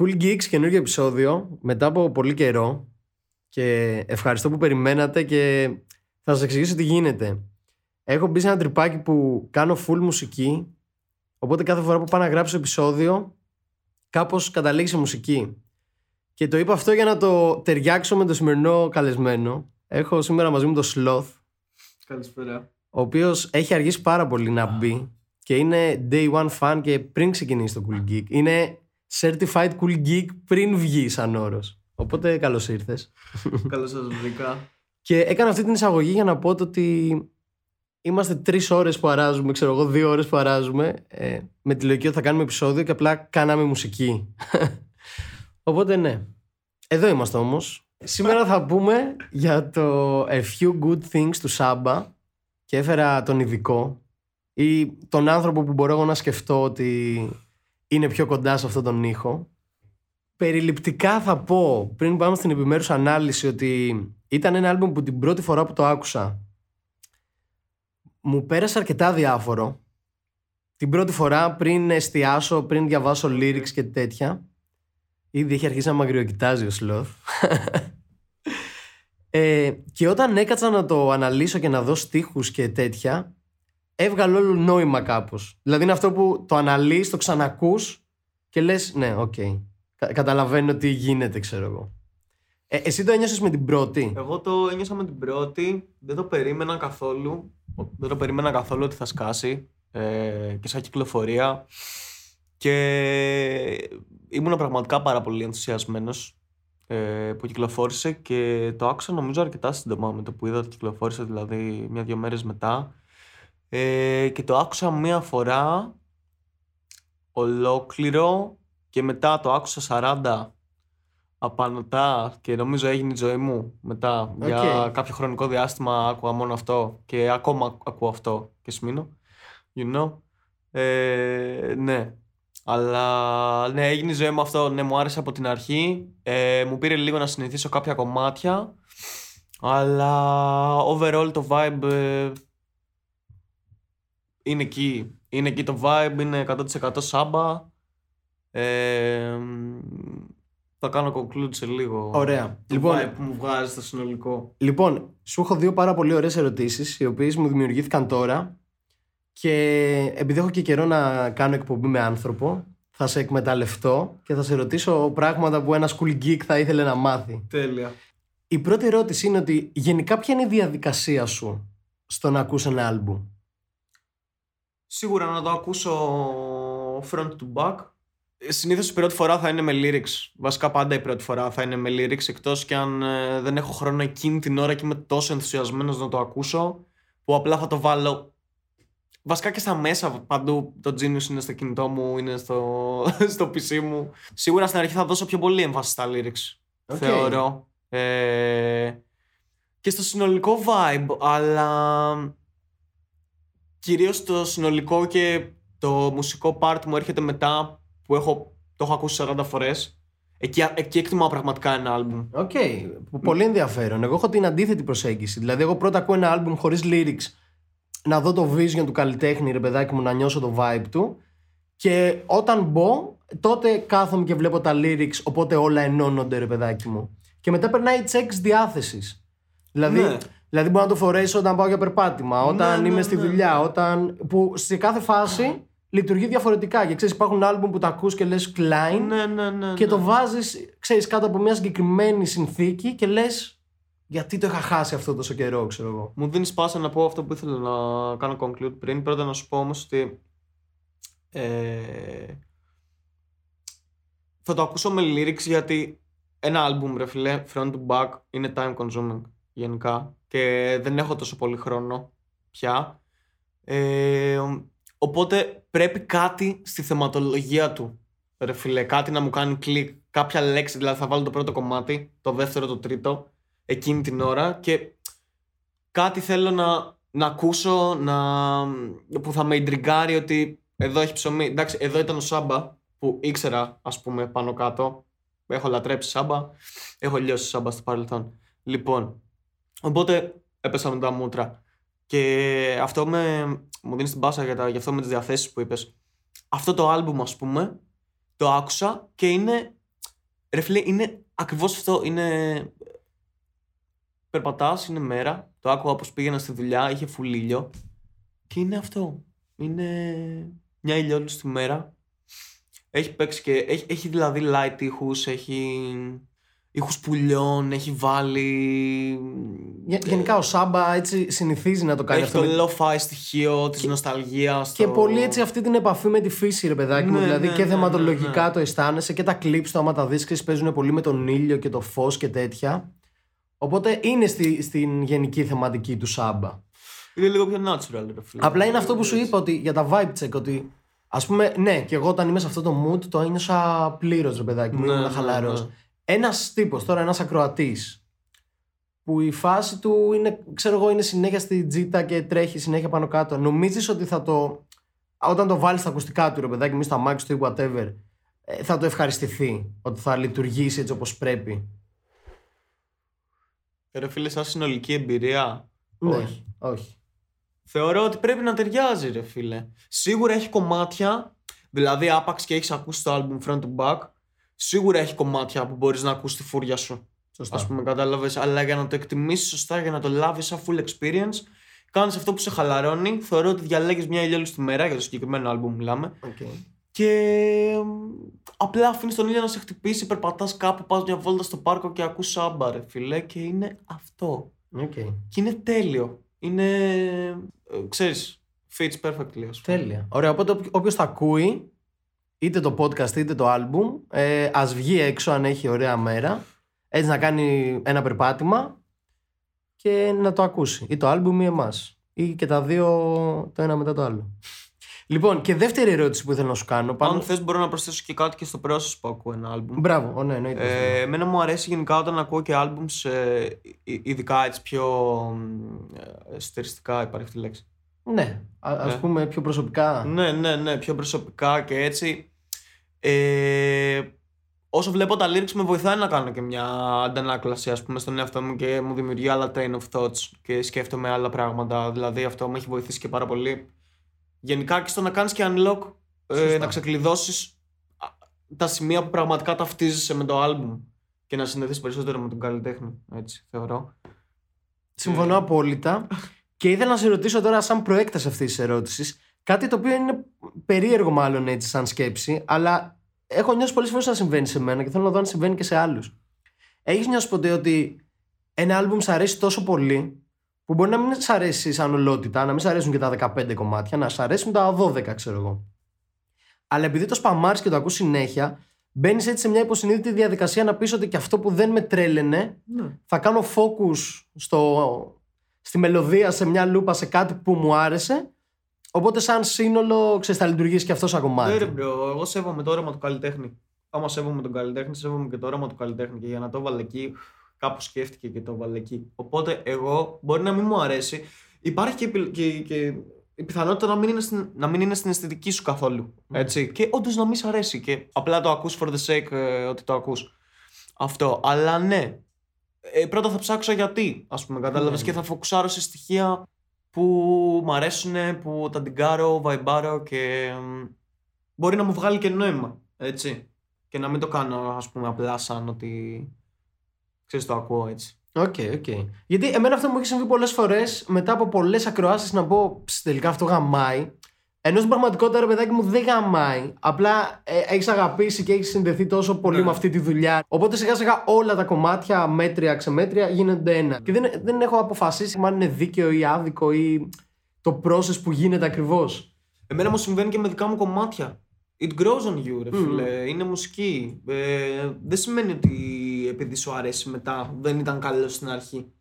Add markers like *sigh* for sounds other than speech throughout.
Cool Geeks, καινούργιο επεισόδιο μετά από πολύ καιρό και ευχαριστώ που περιμένατε και θα σας εξηγήσω τι γίνεται. Έχω μπει σε ένα τρυπάκι που κάνω full μουσική οπότε κάθε φορά που πάω να γράψω επεισόδιο κάπως καταλήγει σε μουσική. Και το είπα αυτό για να το ταιριάξω με το σημερινό καλεσμένο. Έχω σήμερα μαζί μου το Sloth, Καλησπέρα. ο οποίος έχει αργήσει πάρα πολύ να μπει και είναι day one fan και πριν ξεκινήσει το Cool Geek. Είναι certified Cool Geek πριν βγει σαν όρος. Οπότε καλώς ήρθες. *laughs* Καλώς σας βρήκα. Και έκανα αυτή την εισαγωγή για να πω το ότι είμαστε τρεις ώρες που αράζουμε, ξέρω εγώ, δύο ώρες που αράζουμε. Ε, με τη λογική ότι θα κάνουμε επεισόδιο και απλά κάναμε μουσική. *laughs* Οπότε ναι. Εδώ είμαστε όμως. Σήμερα θα πούμε για το A Few Good Things του Σάμπα και έφερα τον ειδικό ή τον άνθρωπο που μπορώ εγώ να σκεφτώ ότι είναι πιο κοντά σε αυτόν τον ήχο. Περιληπτικά θα πω, πριν πάμε στην επιμέρους ανάλυση, ότι ήταν ένα άλμπουμ που την πρώτη φορά που το άκουσα μου πέρασε αρκετά διάφορο. Την πρώτη φορά πριν εστιάσω, πριν διαβάσω lyrics και τέτοια. Ήδη έχει αρχίσει να με αγριοκοιτάζει ο Σλόθ. *laughs* ε, και όταν έκατσα να το αναλύσω και να δω στίχους και τέτοια, έβγαλε όλο νόημα κάπως. Δηλαδή είναι αυτό που το αναλύεις, το ξανακούς και λες, ναι, οκ. Κα- καταλαβαίνω τι γίνεται, ξέρω εγώ. Ε, εσύ το ένιωσες με την πρώτη; Εγώ το ένιωσα με την πρώτη. Δεν το περίμενα καθόλου. Δεν το περίμενα καθόλου ότι θα σκάσει. Ε, και σαν κυκλοφορία. Και ήμουν πραγματικά πάρα πολύ ενθουσιασμένος ε, που κυκλοφόρησε και το άκουσα νομίζω αρκετά σύντομα με το που είδα ότι κυκλοφόρησε, δηλαδή μια-δυο μέρες μετά. Ε, και το άκουσα μία φορά ολόκληρο και μετά το άκουσα 40 απανωτά και νομίζω έγινε η ζωή μου μετά για Οκ. κάποιο χρονικό διάστημα άκουγα μόνο αυτό και ακόμα ακούω αυτό και σμήνω you know. Ε, ναι αλλά ναι έγινε η ζωή μου αυτό. Ναι μου άρεσε από την αρχή. Ε, μου πήρε λίγο να συνηθίσω κάποια κομμάτια αλλά overall το vibe ε, είναι εκεί είναι εκεί το vibe είναι 100% σάμπα ε, θα κάνω conclude σε λίγο. Ωραία. Το Λοιπόν, vibe που μου βγάζει στο συνολικό. Λοιπόν, σου έχω δύο πάρα πολύ ωραίες ερωτήσεις οι οποίες μου δημιουργήθηκαν τώρα και επειδή έχω και καιρό να κάνω εκπομπή με άνθρωπο θα σε εκμεταλλευτώ και θα σε ρωτήσω πράγματα που ένας cool geek θα ήθελε να μάθει. Τέλεια. Η πρώτη ερώτηση είναι ότι γενικά ποια είναι η διαδικασία σου στο να ακούς ένα άλμπουμ; Σίγουρα να το ακούσω front to back. Συνήθως η πρώτη φορά θα είναι με lyrics. Βασικά πάντα η πρώτη φορά θα είναι με lyrics. Εκτός και αν ε, δεν έχω χρόνο εκείνη την ώρα και είμαι τόσο ενθουσιασμένος να το ακούσω, που απλά θα το βάλω. Βασικά και στα μέσα παντού. Το Genius είναι στο κινητό μου, είναι στο, *laughs* στο PC μου. Σίγουρα στην αρχή θα δώσω πιο πολύ έμφαση στα lyrics. Οκ. Θεωρώ. Ε, και στο συνολικό vibe, αλλά κυρίως το συνολικό και το μουσικό part μου έρχεται μετά που έχω, το έχω ακούσει 40 φορές. Εκεί, εκεί εκτιμάω πραγματικά ένα άλμπουμ. Οκ, που πολύ ενδιαφέρον. Εγώ έχω την αντίθετη προσέγγιση. Δηλαδή, εγώ πρώτα ακούω ένα άλμπουμ χωρίς lyrics να δω το vision του καλλιτέχνη, ρε παιδάκι μου, να νιώσω το vibe του. Και όταν μπω, τότε κάθομαι και βλέπω τα lyrics, οπότε όλα ενώνονται, ρε παιδάκι μου. Και μετά περνάει checks διάθεσης. Δηλαδή, Ναι. Δηλαδή μπορώ να το φορέσω όταν πάω για περπάτημα, όταν ναι, είμαι ναι, στη ναι. δουλειά, όταν. που σε κάθε φάση λειτουργεί διαφορετικά. Και ξέρεις, υπάρχουν άλμπουμ που τα ακούς και λες Klein Ναι, ναι, ναι. και ναι. το βάζεις, ξέρεις, κάτω από μια συγκεκριμένη συνθήκη και λες γιατί το είχα χάσει αυτό τόσο καιρό, ξέρω εγώ. Μου δίνεις πάσα να πω αυτό που ήθελα να κάνω conclude πριν. Πρώτα να σου πω όμως ότι. Ε, θα το ακούσω με lyrics γιατί ένα album ρε φιλέ, front to back, είναι time consuming γενικά και δεν έχω τόσο πολύ χρόνο πια. Ε, οπότε πρέπει κάτι στη θεματολογία του ρε φιλέ, κάτι να μου κάνει κλικ, κάποια λέξη, δηλαδή θα βάλω το πρώτο κομμάτι, το δεύτερο, το τρίτο, εκείνη την ώρα και κάτι θέλω να, να ακούσω να, που θα με ιντριγκάρει ότι εδώ έχει ψωμί. Εντάξει, εδώ ήταν ο Σάμπα που ήξερα, ας πούμε, πάνω κάτω. Έχω λατρέψει Σάμπα. Έχω λιώσει Σάμπα στο παρελθόν. Λοιπόν, οπότε έπεσα με τα μούτρα. Και αυτό με, μου δίνεις την πάσα για, τα, για αυτό με τις διαθέσεις που είπες. Αυτό το άλμπουμ, ας πούμε, το άκουσα και είναι Ρε φίλε, είναι ακριβώς αυτό. Είναι... Περπατάς, είναι μέρα. Το άκουγα πως πήγαινα στη δουλειά, είχε φουλίλιο. Και είναι αυτό. Είναι μια ηλιόλουστη μέρα. Έχει παίξει και... Έχει, έχει δηλαδή light ήχους, έχει ήχους πουλιών, έχει βάλει... Γε- Γενικά ο Σάμπα έτσι συνηθίζει να το κάνει Έχει αυτό. με- το lo-fi στοιχείο της νοσταλγίας. Και το- πολύ έτσι αυτή την επαφή με τη φύση, ρε παιδάκι μου. Ναι, δηλαδή ναι, και ναι, θεματολογικά ναι, ναι. το αισθάνεσαι και τα clips του, άμα τα δεις, ξέρεις, παίζουν πολύ με τον ήλιο και το φως και τέτοια. Οπότε είναι στη, στην γενική θεματική του Σάμπα. Είναι λίγο πιο natural, ρε φίλε. Απλά είναι αυτό που σου είπα ότι, για τα vibe check, ότι ας πούμε, ναι, και εγώ όταν είμαι σε αυτό το mood το ένιωσα πλήρως, ρε παιδάκι μου, Ναι, ήμουν ναι, χαλαρός. ναι. Ένας τύπος, τώρα ένας ακροατής, που η φάση του είναι, ξέρω εγώ, είναι συνέχεια στη τζίτα και τρέχει συνέχεια πάνω κάτω. Νομίζεις ότι θα το, όταν το βάλεις στα ακουστικά του, ρε παιδάκι μου, ή στα μάξι του ή whatever, ε, θα το ευχαριστηθεί, ότι θα λειτουργήσει έτσι όπως πρέπει; Ρε φίλε, σαν συνολική εμπειρία. Ναι, Όχι. όχι. Θεωρώ ότι πρέπει να ταιριάζει, ρε φίλε. Σίγουρα έχει κομμάτια, δηλαδή άπαξ και έχεις ακούσει το album front to back, σίγουρα έχει κομμάτια που μπορείς να ακούσεις στη φούρια σου. Σωστά. Α πούμε, κατάλαβες. Αλλά για να το εκτιμήσεις σωστά, για να το λάβεις σαν full experience, κάνεις αυτό που σε χαλαρώνει. Θεωρώ ότι διαλέγεις μια ηλιόλουστη μέρα, για το συγκεκριμένο album μιλάμε. Οκ. Και μ, απλά αφήνεις τον ήλιο να σε χτυπήσει, περπατάς κάπου, πας μια βόλτα στο πάρκο και ακούς Saba, ρε φίλε. Και είναι αυτό. Οκ. Και είναι τέλειο. Είναι. Ε, ξέρεις, fits perfectly, ας πούμε. Τέλεια. Ωραία, οπότε όποιος τα ακούει, είτε το podcast είτε το album, ε, ας βγει έξω αν έχει ωραία μέρα, έτσι να κάνει ένα περπάτημα και να το ακούσει. Ή το album ή εμάς. Ή και τα δύο το ένα μετά το άλλο. Λοιπόν, και δεύτερη ερώτηση που ήθελα να σου κάνω. Πάνω... Αν θες μπορώ να προσθέσω και κάτι και στο process που ακούω ένα album. Μπράβο, ω, ναι, εννοείται. Ε, εμένα μου αρέσει γενικά όταν ακούω και albums, ε, ει- ειδικά έτσι πιο ε, εσωτεριστικά υπάρχει αυτή η λέξη. Ναι, α, ας ναι. πούμε πιο προσωπικά. Ναι, ναι, ναι, πιο προσωπικά και έτσι. Ε, όσο βλέπω τα lyrics με βοηθάει να κάνω και μια αντανάκλαση ας πούμε στον εαυτό μου και μου δημιουργεί άλλα train of thoughts και σκέφτομαι άλλα πράγματα. Δηλαδή αυτό με έχει βοηθήσει και πάρα πολύ. Γενικά και στο να κάνεις και unlock, ε, Σωστά. να ξεκλειδώσεις α, τα σημεία που πραγματικά ταυτίζεσαι με το album και να συνδεθείς περισσότερο με τον καλλιτέχνη, έτσι θεωρώ. Συμφωνώ απόλυτα. Και ήθελα να σε ρωτήσω τώρα, σαν προέκταση αυτής της ερώτησης, κάτι το οποίο είναι περίεργο, μάλλον έτσι, σαν σκέψη, αλλά έχω νιώσει πολλές φορές να συμβαίνει σε μένα και θέλω να δω αν συμβαίνει και σε άλλους. Έχεις νιώσει ποτέ ότι ένα άλμπουμ σ' αρέσει τόσο πολύ, που μπορεί να μην σ' αρέσει σαν ολότητα, να μην σ' αρέσουν και τα 15 κομμάτια, να σ' αρέσουν τα 12, ξέρω εγώ. Αλλά επειδή το σπαμάρεις και το ακούς συνέχεια, μπαίνεις έτσι σε μια υποσυνείδητη διαδικασία να πεις ότι και αυτό που δεν με τρέλαινε, Ναι. θα κάνω focus στο, στη μελωδία, σε μια λούπα, σε κάτι που μου άρεσε. Οπότε, σαν σύνολο, ξέρεις, θα λειτουργήσει και αυτός σαν κομμάτι. Ναι, ρε bro, εγώ σέβομαι το όραμα του καλλιτέχνη. Άμα σέβομαι τον καλλιτέχνη, σέβομαι και το όραμα του καλλιτέχνη. Και για να το βάλε εκεί, κάπου σκέφτηκε και το βάλε εκεί. Οπότε, εγώ μπορεί να μην μου αρέσει. Υπάρχει και, η πι- και, και η πιθανότητα να μην, είναι στην, να μην είναι στην αισθητική σου καθόλου. Έτσι. Και όντως να μην σ' αρέσει. Και απλά το ακούς for the sake ε, ότι το ακούς. Αυτό. Αλλά ναι. Ε, πρώτα θα ψάξω γιατί, ας πούμε, κατάλαβες, Ναι. και θα φοκουσάρω σε στοιχεία που μου αρέσουν, που τα ντιγκάρω, βαϊμπάρω και μ, μπορεί να μου βγάλει και νόημα, έτσι. Και να μην το κάνω, ας πούμε, απλά σαν ότι, ξέρεις, το ακούω έτσι. Οκ, οκ. Γιατί εμένα αυτό μου έχει συμβεί πολλές φορές μετά από πολλές ακροάσεις να πω «Ψ, τελικά αυτό γαμάει. Ενώ στην πραγματικότητα, ρε παιδάκι μου, δεν γαμάει. Απλά ε, έχεις αγαπήσει και έχεις συνδεθεί τόσο πολύ Ναι. με αυτή τη δουλειά. Οπότε σιγά σιγά όλα τα κομμάτια, μέτρια, ξεμέτρια, γίνονται ένα. Και δεν, δεν έχω αποφασίσει αν είναι δίκαιο ή άδικο ή το process που γίνεται ακριβώς. Εμένα μου συμβαίνει και με δικά μου κομμάτια. It grows on you, ρε Μμμ. φίλε. Είναι μουσική. Ε, δεν σημαίνει ότι επειδή σου αρέσει μετά δεν ήταν καλό στην αρχή.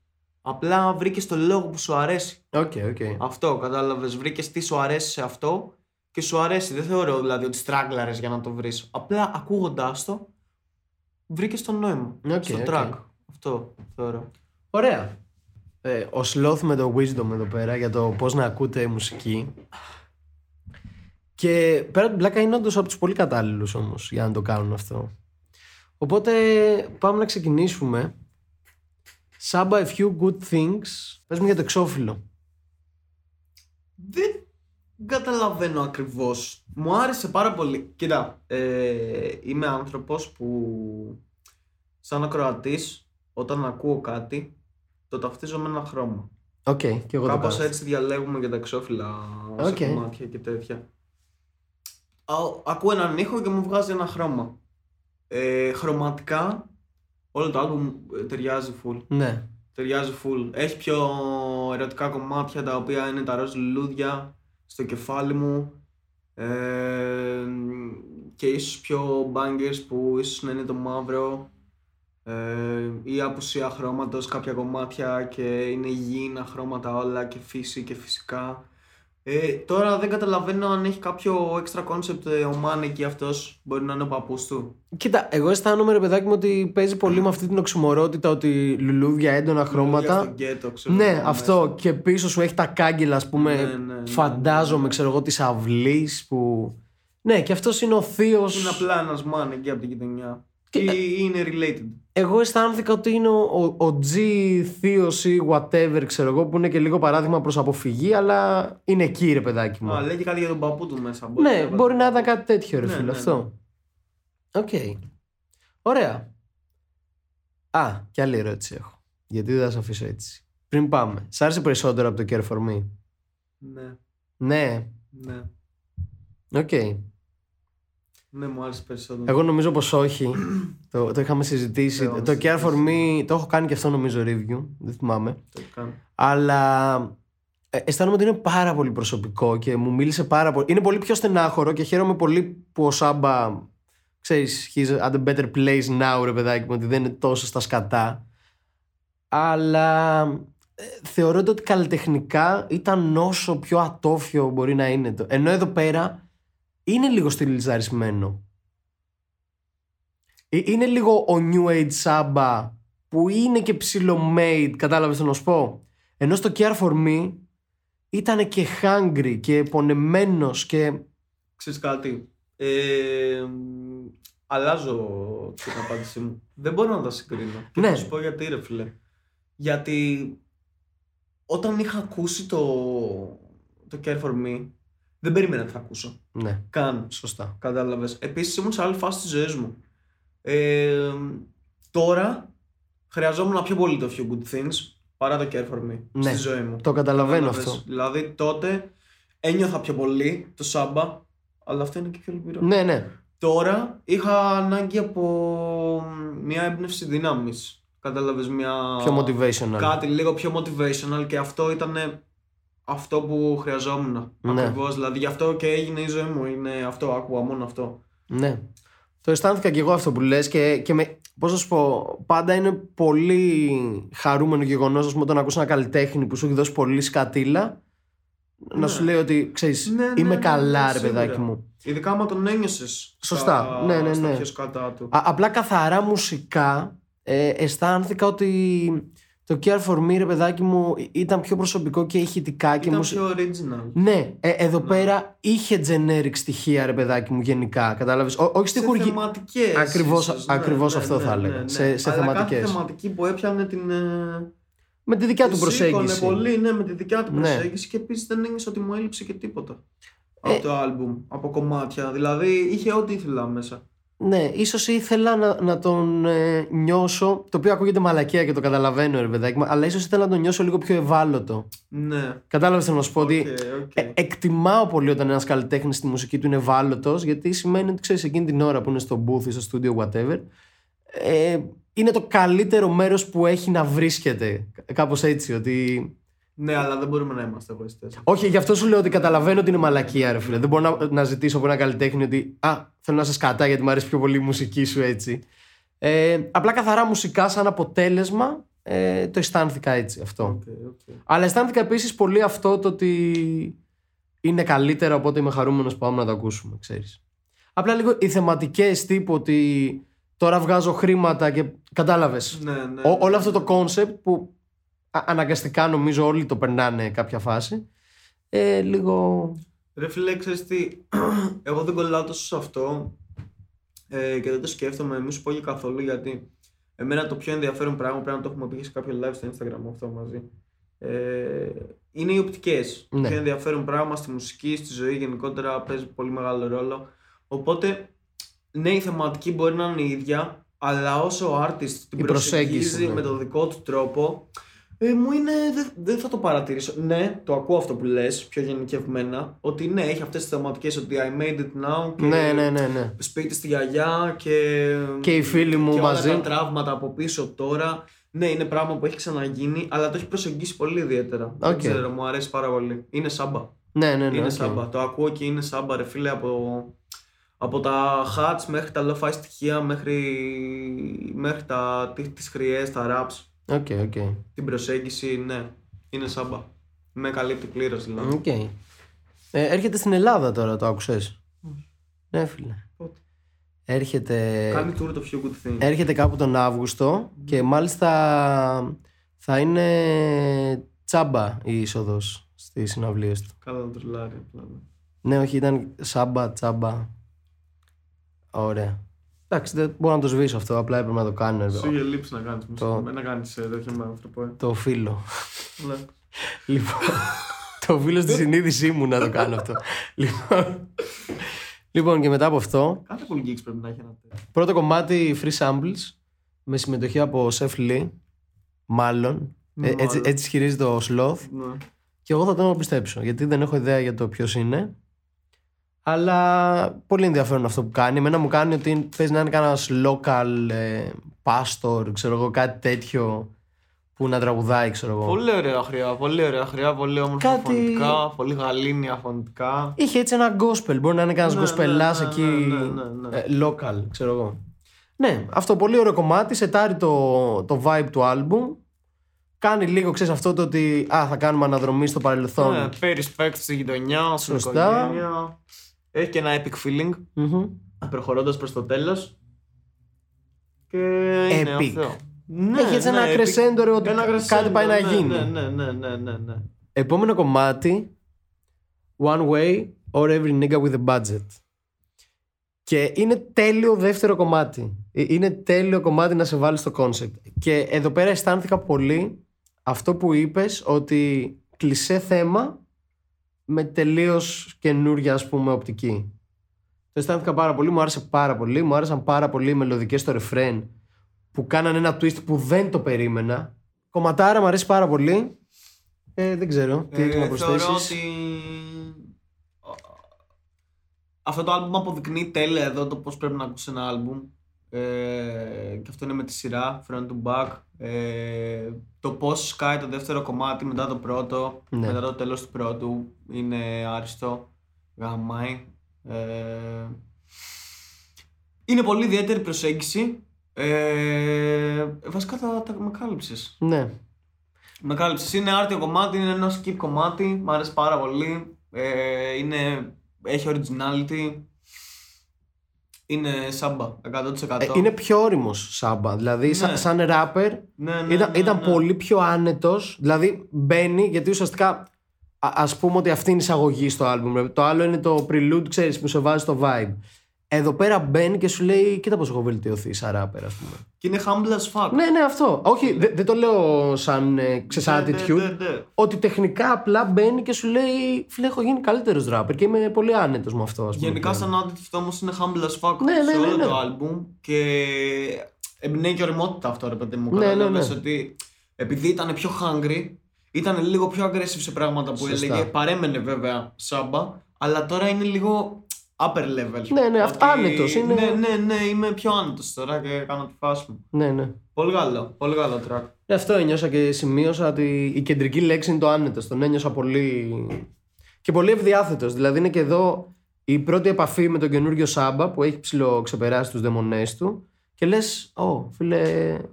Απλά βρήκες το λόγο που σου αρέσει. Οκ, οκ. Αυτό, κατάλαβες. Βρήκες τι σου αρέσει σε αυτό και σου αρέσει. Δεν θεωρώ δηλαδή ότι στράγκλαρε για να το βρεις. Απλά ακούγοντάς το, βρήκες το νόημα. Οκ, στο οκ. track. Αυτό θεωρώ. Ωραία. Ε, ο Sloth με το Wisdom εδώ πέρα για το πώς να ακούτε μουσική. Και πέρα από την πλάκα είναι όντως από τους πολύ κατάλληλους όμως για να το κάνουν αυτό. Οπότε πάμε να ξεκινήσουμε. Saba a few good things. Πες μου για το εξώφυλλο. Δεν καταλαβαίνω ακριβώς. Μου άρεσε πάρα πολύ. Κοίτα, ε, είμαι άνθρωπος που σαν ακροατής, όταν ακούω κάτι, το ταυτίζω με ένα χρώμα. Οκ, και εγώ το Κάπως κάνω. έτσι διαλέγουμε και τα εξώφυλλα Οκ. σε κομμάτια και τέτοια. Α, ακούω έναν ήχο και μου βγάζει ένα χρώμα. Ε, χρωματικά, όλο το άλμπουμ ε, ταιριάζει full. Ναι. Ταιριάζει full. Έχει πιο ερωτικά κομμάτια τα οποία είναι τα ροζ λουλούδια στο κεφάλι μου. Ε, και ίσως πιο bangers που ίσως να είναι το μαύρο ε, ή απουσία χρώματος κάποια κομμάτια και είναι υγιεινά χρώματα όλα και φύση και φυσικά. Ε, τώρα δεν καταλαβαίνω αν έχει κάποιο extra concept ε, ο Μάν εκεί αυτός μπορεί να είναι ο παππούς του. Κοίτα, εγώ αισθάνομαι ρε παιδάκι μου ότι παίζει πολύ με αυτή την οξυμορότητα ότι λουλούδια, έντονα Για χρώματα. στο γκέτο, ξέρω Ναι, εγώ, αυτό. μέσα. Και πίσω σου έχει τα κάγκελα, ας πούμε. Ναι, ναι, ναι, φαντάζομαι, ναι. ξέρω εγώ, της αυλής που. Ναι, και αυτός είναι ο θείο. Είναι απλά ένας Μάν εκεί από την γειτονιά. Και- Ή είναι related; Εγώ αισθάνθηκα ότι είναι ο, ο, ο G θείος ή whatever, ξέρω εγώ, που είναι και λίγο παράδειγμα προς αποφυγή, αλλά είναι εκεί, ρε παιδάκι μου. Α, λέει και κάτι για τον παππού του μέσα. ναι, να μπορεί να βάλει. ήταν κάτι τέτοιο, ρε Ναι, φίλε, ναι, αυτό. Οκ. Ωραία. Α, και άλλη ερώτηση έχω. Γιατί δεν θα σε αφήσω έτσι. Πριν πάμε, σ' άρεσε περισσότερο από το Care for Me; Ναι, Ναι, ναι. οκ. Ναι, μου άρεσε περισσότερο. Εγώ νομίζω πως όχι. *clears throat* το, το είχαμε συζητήσει. Το το είχαμε Care for Me το έχω κάνει και αυτό νομίζω review. Δεν θυμάμαι. Το κάνω. Αλλά ε, αισθάνομαι ότι είναι πάρα πολύ προσωπικό και μου μίλησε πάρα πολύ. Είναι πολύ πιο στενάχωρο και χαίρομαι πολύ που ο Σάμπα. Ξέρεις, he's at a better place now, ρε παιδάκι μου, ότι δεν είναι τόσο στα σκατά. Αλλά ε, θεωρώ ότι καλλιτεχνικά ήταν όσο πιο ατόφιο μπορεί να είναι το. Ενώ εδώ πέρα είναι λίγο στυλιζαρισμένο. Ε, Είναι λίγο ο New Age Samba που είναι και ψιλο-made, κατάλαβες τι να σου πω; Ενώ στο Care For Me ήταν και hungry και πονεμένος και... Ξέρεις κάτι. Ε, μ, αλλάζω την απάντησή μου. Δεν μπορώ να τα συγκρίνω. Και Ναι. θα σου πω γιατί ρε φίλε. Γιατί όταν είχα ακούσει το, το Care For Me δεν περίμενα τι θα ακούσω. Ναι, Καν. σωστά. Κατάλαβες. Επίσης ήμουν σε άλλη φάση της ζωής μου. Ε, τώρα χρειαζόμουν πιο πολύ το Few Good Things παρά το Care For Me Ναι. στη ζωή μου. Το καταλαβαίνω Κατάλαβες. αυτό. Δηλαδή τότε ένιωθα πιο πολύ το Σάμπα, αλλά αυτό είναι και πιο λυπηρό. Ναι, ναι. Τώρα είχα ανάγκη από μια έμπνευση δύναμης. Κατάλαβες μια. Πιο motivational. Κάτι λίγο πιο motivational και αυτό ήταν αυτό που χρειαζόμουν. Ναι. Ακριβώς. Δηλαδή γι' αυτό και έγινε η ζωή μου. Είναι αυτό, άκουγα μόνο αυτό. Ναι. Το αισθάνθηκα και εγώ αυτό που λες και, και με, πώς να σου πω, πάντα είναι πολύ χαρούμενο γεγονός ας πούμε, όταν ακούς ένα καλλιτέχνη που σου έχει δώσει πολύ σκατήλα να Ναι. σου λέει ότι ξέρεις, Ναι, ναι, είμαι ναι, καλά ναι, ρε σίγουρα. παιδάκι μου. Ειδικά άμα τον ένιωσες. Σωστά. Ναι, ναι, ναι. Στα πιο σκατά του. Α, απλά καθαρά μουσικά ε, αισθάνθηκα ότι το Care For Me ρε παιδάκι μου ήταν πιο προσωπικό και ηχητικά και Ήταν μουσι- πιο original. Ναι, ε, εδώ Ναι. πέρα είχε generic στοιχεία ρε παιδάκι μου γενικά, κατάλαβες. Ό, όχι στη σε χουργή. θεματικές Ακριβώς- ίσως, ναι, ακριβώς ναι, αυτό ναι, θα ναι, έλεγα. ναι. Σε- σε Αλλά θεματικές. κάθε θεματική που έπιανε την... ε, Με τη δικιά του τη σήκωνε προσέγγιση. πολύ, ναι, με τη δικιά του Ναι. προσέγγιση και επίσης δεν ένιωσα ότι μου έλειψε και τίποτα. Ε. Από το άλμπουμ, από κομμάτια. Δηλαδή είχε ό,τι ήθελα μέσα. Ναι, ίσως ήθελα να, να τον ε, νιώσω, το οποίο ακούγεται μαλακία και το καταλαβαίνω ρε παιδάκι μου, αλλά ίσως ήθελα να τον νιώσω λίγο πιο ευάλωτο. Ναι. Κατάλαβες θέλω να σου πω ότι Οκ, οκ. ε, εκτιμάω πολύ όταν ένας καλλιτέχνης στη μουσική του είναι ευάλωτος, γιατί σημαίνει ότι ξέρεις εκείνη την ώρα που είναι στο booth ή στο studio whatever, ε, είναι το καλύτερο μέρος που έχει να βρίσκεται. Κάπως έτσι, ότι... Ναι, αλλά δεν μπορούμε να είμαστε εγωιστές. Όχι, γι' αυτό σου λέω ότι καταλαβαίνω ότι είναι μαλακία, ρε φίλε. Δεν μπορώ να, να ζητήσω από ένα καλλιτέχνη ότι Α, θέλω να σε σκατά γιατί μου αρέσει πιο πολύ η μουσική σου έτσι. Ε, απλά καθαρά μουσικά, σαν αποτέλεσμα, ε, το αισθάνθηκα έτσι αυτό. Αλλά αισθάνθηκα επίσης πολύ αυτό το ότι είναι καλύτερα, οπότε είμαι χαρούμενος που πάμε να το ακούσουμε, ξέρεις. Απλά λίγο οι θεματικές τύπου ότι τώρα βγάζω χρήματα και κατάλαβες. Ναι, ναι, Ό- ναι, όλο αυτό ναι. το concept που α- αναγκαστικά νομίζω όλοι το περνάνε κάποια φάση. Ε, λίγο. Ρε φίλε, ξέρεις τι, *clears throat* εγώ δεν κολλάω τόσο σε αυτό ε, και δεν το σκέφτομαι, μη σου πω και καθόλου γιατί εμένα το πιο ενδιαφέρον πράγμα πρέπει να το έχουμε πει και σε κάποιο live στο Instagram αυτό μαζί. Ε, είναι οι οπτικές. Το Ναι. πιο ενδιαφέρον πράγμα στη μουσική, στη ζωή γενικότερα παίζει πολύ μεγάλο ρόλο. Οπότε, ναι, η θεματική μπορεί να είναι η ίδια, αλλά όσο ο artist την Η προσέγγιση, προσεγγίζει ναι. με τον δικό του τρόπο, ε, μου είναι. Δεν δεν θα το παρατηρήσω. Ναι, το ακούω αυτό που λες πιο γενικευμένα. Ότι ναι, έχει αυτές τις θεματικές ότι I made it now. Και Ναι, ναι, ναι, ναι. Σπίτι στη γιαγιά και. Και οι φίλοι μου και μαζί. όλα τα τραύματα από πίσω τώρα. Ναι, είναι πράγμα που έχει ξαναγίνει, αλλά το έχει προσεγγίσει πολύ ιδιαίτερα. Δεν Οκ. ξέρω, μου αρέσει πάρα πολύ. Είναι Saba. Ναι, ναι, ναι. είναι οκ. Saba. Το ακούω και είναι Saba, ρε φίλε, από, από τα hats μέχρι τα lo-fi στοιχεία, μέχρι, μέχρι τα, τι- τις χροιές, τα raps, Οκ, οκ. την προσέγγιση, ναι, είναι Saba. Με καλύπτει πλήρως δηλαδή. Οκ. Ε, έρχεται στην Ελλάδα τώρα, το άκουσες; Ναι, φίλε. Πότε; Έρχεται, Κάνει tour το few good thing. έρχεται κάπου τον Αύγουστο και μάλιστα θα είναι τσάμπα η είσοδος στις συναυλίες του. Καλά το τρελάρι. απλά, ναι. Ναι, όχι, ήταν σάμπα, τσάμπα. Ωραία. Εντάξει, δεν μπορώ να το σβήσω αυτό, απλά έπρεπε να το κάνω. ρε. Σου είχε λείψει να κάνεις Το- μουσική, να κάνεις ε, τέτοιο με άνθρωπο. ε. Το οφείλω. Ναι. *laughs* Λοιπόν, το οφείλω στη συνείδησή μου να το κάνω αυτό. *laughs* λοιπόν, λοιπόν, και μετά από αυτό, Κάθε cool gigs πρέπει να έχει ένα τέτοιο. πρώτο κομμάτι free samples με συμμετοχή από Seth Lee, μάλλον. Ε, έτσι, Μάλλον. έτσι ισχυρίζεται ο Sloth. Ναι. Και εγώ θα τον πιστέψω, γιατί δεν έχω ιδέα για το ποιος είναι. Αλλά πολύ ενδιαφέρον αυτό που κάνει. Εμένα μου κάνει ότι παίζει να είναι κανένας local ε, pastor, ξέρω εγώ, κάτι τέτοιο που να τραγουδάει, ξέρω εγώ. Πολύ ωραία χρειά, πολύ ωραία χρειά, πολύ όμορφα Κάτι- φωνητικά, πολύ γαλήνια φωνητικά. Είχε έτσι ένα gospel. Μπορεί να είναι κανένας Ναι, gospelάς ναι, ναι, εκεί. ναι, ναι, ναι, ναι. ε, local, ξέρω εγώ. Ναι, αυτό πολύ ωραίο κομμάτι. Σετάρει το, το vibe του album. Κάνει λίγο, ξέρεις αυτό το ότι α, θα κάνουμε αναδρομή στο παρελθόν. Ναι, pay respect στη γειτονιά, στην Σωστά. οικογένεια. Έχει και ένα epic feeling, Μμμ. προχωρώντας προς το τέλος. Και είναι Epic. αυτό. Ναι, Έχει έτσι ένα epic. crescendo, ρε, ότι Ένα κάτι crescendo, πάει να ναι, γίνει. Ναι, ναι, ναι, ναι, ναι, ναι. Επόμενο κομμάτι One way or every nigga with a budget. Και είναι τέλειο δεύτερο κομμάτι. Ε, Είναι τέλειο κομμάτι να σε βάλει στο concept. Και εδώ πέρα αισθάνθηκα πολύ αυτό που είπες ότι κλεισέ θέμα με τελείως καινούρια ας πούμε οπτική. Το αισθάνθηκα πάρα πολύ, μου άρεσε πάρα πολύ. Μου άρεσαν πάρα πολύ οι μελωδικές στο ρεφρέν που κάνανε ένα twist που δεν το περίμενα. Κομματάρα μου αρέσει πάρα πολύ. Ε, δεν ξέρω τι Ε, έχεις να Θεωρώ προσθέσεις. ότι αυτό το άλμπουμ αποδεικνύει τέλεια εδώ το πώς πρέπει να ακούσεις ένα άλμπουμ. Ε, και αυτό είναι με τη σειρά, front to back. Ε, το πώς σκάει το δεύτερο κομμάτι μετά το πρώτο, Ναι. μετά το τέλος του πρώτου, είναι άριστο, γαμάει. Ε, είναι πολύ ιδιαίτερη προσέγγιση. Ε, βασικά τα, τα με κάλυψες. Ναι. Με κάλυψες. Είναι άρτιο κομμάτι, είναι ένα skip κομμάτι, μου αρέσει πάρα πολύ. Ε, είναι, έχει originality. Είναι σάμπα, 100%. Ε, είναι πιο όριμος Σάμπα. Δηλαδή, σαν, Ναι. σαν rapper, ναι, ναι, ήταν, ναι, ήταν ναι. πολύ πιο άνετος. Δηλαδή, μπαίνει, γιατί ουσιαστικά α ας πούμε ότι αυτή είναι η εισαγωγή στο album. ρε. Το άλλο είναι το prelude, ξέρεις, που σε βάζει το vibe. Εδώ πέρα μπαίνει και σου λέει, κοίτα πώς έχω βελτιωθεί σαν rapper, ας πούμε. Και είναι humble as fuck. Ναι, ναι, αυτό. Όχι, δε- δεν το λέω σαν, ε, ξέρεις, Ναι, attitude. ναι, ναι, ναι. Ότι τεχνικά απλά μπαίνει και σου λέει, φίλε, έχω γίνει καλύτερος rapper και είμαι πολύ άνετος με αυτό, ας πούμε. Γενικά πλέον. σαν attitude όμως είναι humble as fuck Ναι, ναι, σε ναι, όλο ναι. το album και εμπνέει και οριμότητα αυτό ρε παιδί μου. Ναι, ναι, Κατάλαβες ναι. ότι επειδή ήταν πιο hungry, ήταν λίγο πιο aggressive σε πράγματα που Σωστά. έλεγε. Παρέμενε βέβαια σάμπα, αλλά τώρα είναι λίγο upper level. Ναι, ναι, αυτό- άνετος, είναι- Ναι, ναι, ναι, είμαι πιο άνετος τώρα και κάνω τη φάση μου. Ναι, ναι. Πολύ καλό, πολύ καλό track. Ε, Αυτό ένιωσα και σημείωσα ότι η κεντρική λέξη είναι το άνετος. Τον ένιωσα πολύ. και πολύ ευδιάθετος. Δηλαδή είναι και εδώ η πρώτη επαφή με τον καινούριο Σάμπα που έχει ψηλό ξεπεράσει τους δαιμονές του. Και λες, Ω, φίλε,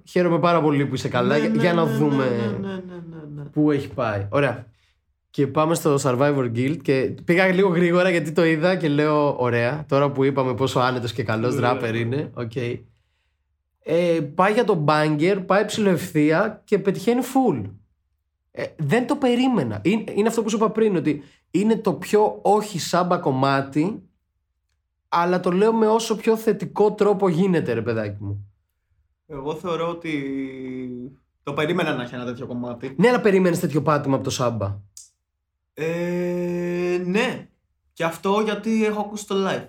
χαίρομαι πάρα πολύ που είσαι καλά. Ναι, για- ναι, για να ναι, δούμε Ναι, ναι, ναι, ναι, ναι. πού έχει πάει. Ωραία. Και πάμε στο Survivor's Guilt και πήγα λίγο γρήγορα γιατί το είδα και λέω ωραία. Τώρα που είπαμε πόσο άνετος και καλός Ναι. rapper είναι. οκ. Ε, πάει για τον banger, πάει ψιλοευθεία και πετυχαίνει full. Ε, δεν το περίμενα. Είναι, είναι αυτό που σου είπα πριν, ότι είναι το πιο όχι Saba κομμάτι, αλλά το λέω με όσο πιο θετικό τρόπο γίνεται, ρε παιδάκι μου. Εγώ θεωρώ ότι το περίμενα να έχει ένα τέτοιο κομμάτι. Ναι, αλλά περίμενε τέτοιο πάτημα από το σάμπα. Ε, ναι. Και αυτό γιατί έχω ακούσει το live.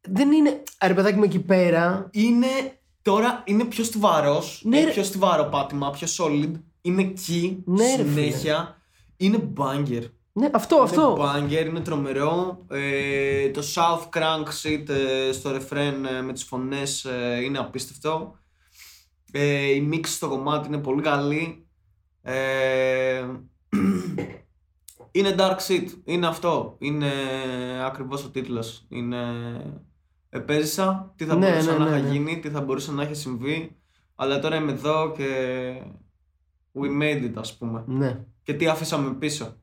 Δεν είναι. Α, Ρε παιδάκι μου εκεί πέρα. Είναι Τώρα είναι πιο στιβαρός. Ναι, έχει ρε. πιο στιβαρό πάτημα, πιο solid. Είναι εκεί, Ναι, ρε, συνέχεια. Είναι banger. Ναι, αυτό, αυτό. Είναι banger, είναι τρομερό. Ε, το South Crank Shit ε, στο refrain ε, με τις φωνές ε, είναι απίστευτο. Ε, η μίξη στο κομμάτι είναι πολύ καλή. *clears throat* *clears throat* Ε, είναι dark shit, είναι αυτό. Είναι ακριβώς ο τίτλος. Είναι επέζησα, τι θα Ναι, μπορούσε ναι, να ναι, έχει ναι. γίνει, τι θα μπορούσε να έχει συμβεί. Αλλά τώρα είμαι εδώ και we made it ας πούμε Ναι. και τι αφήσαμε πίσω.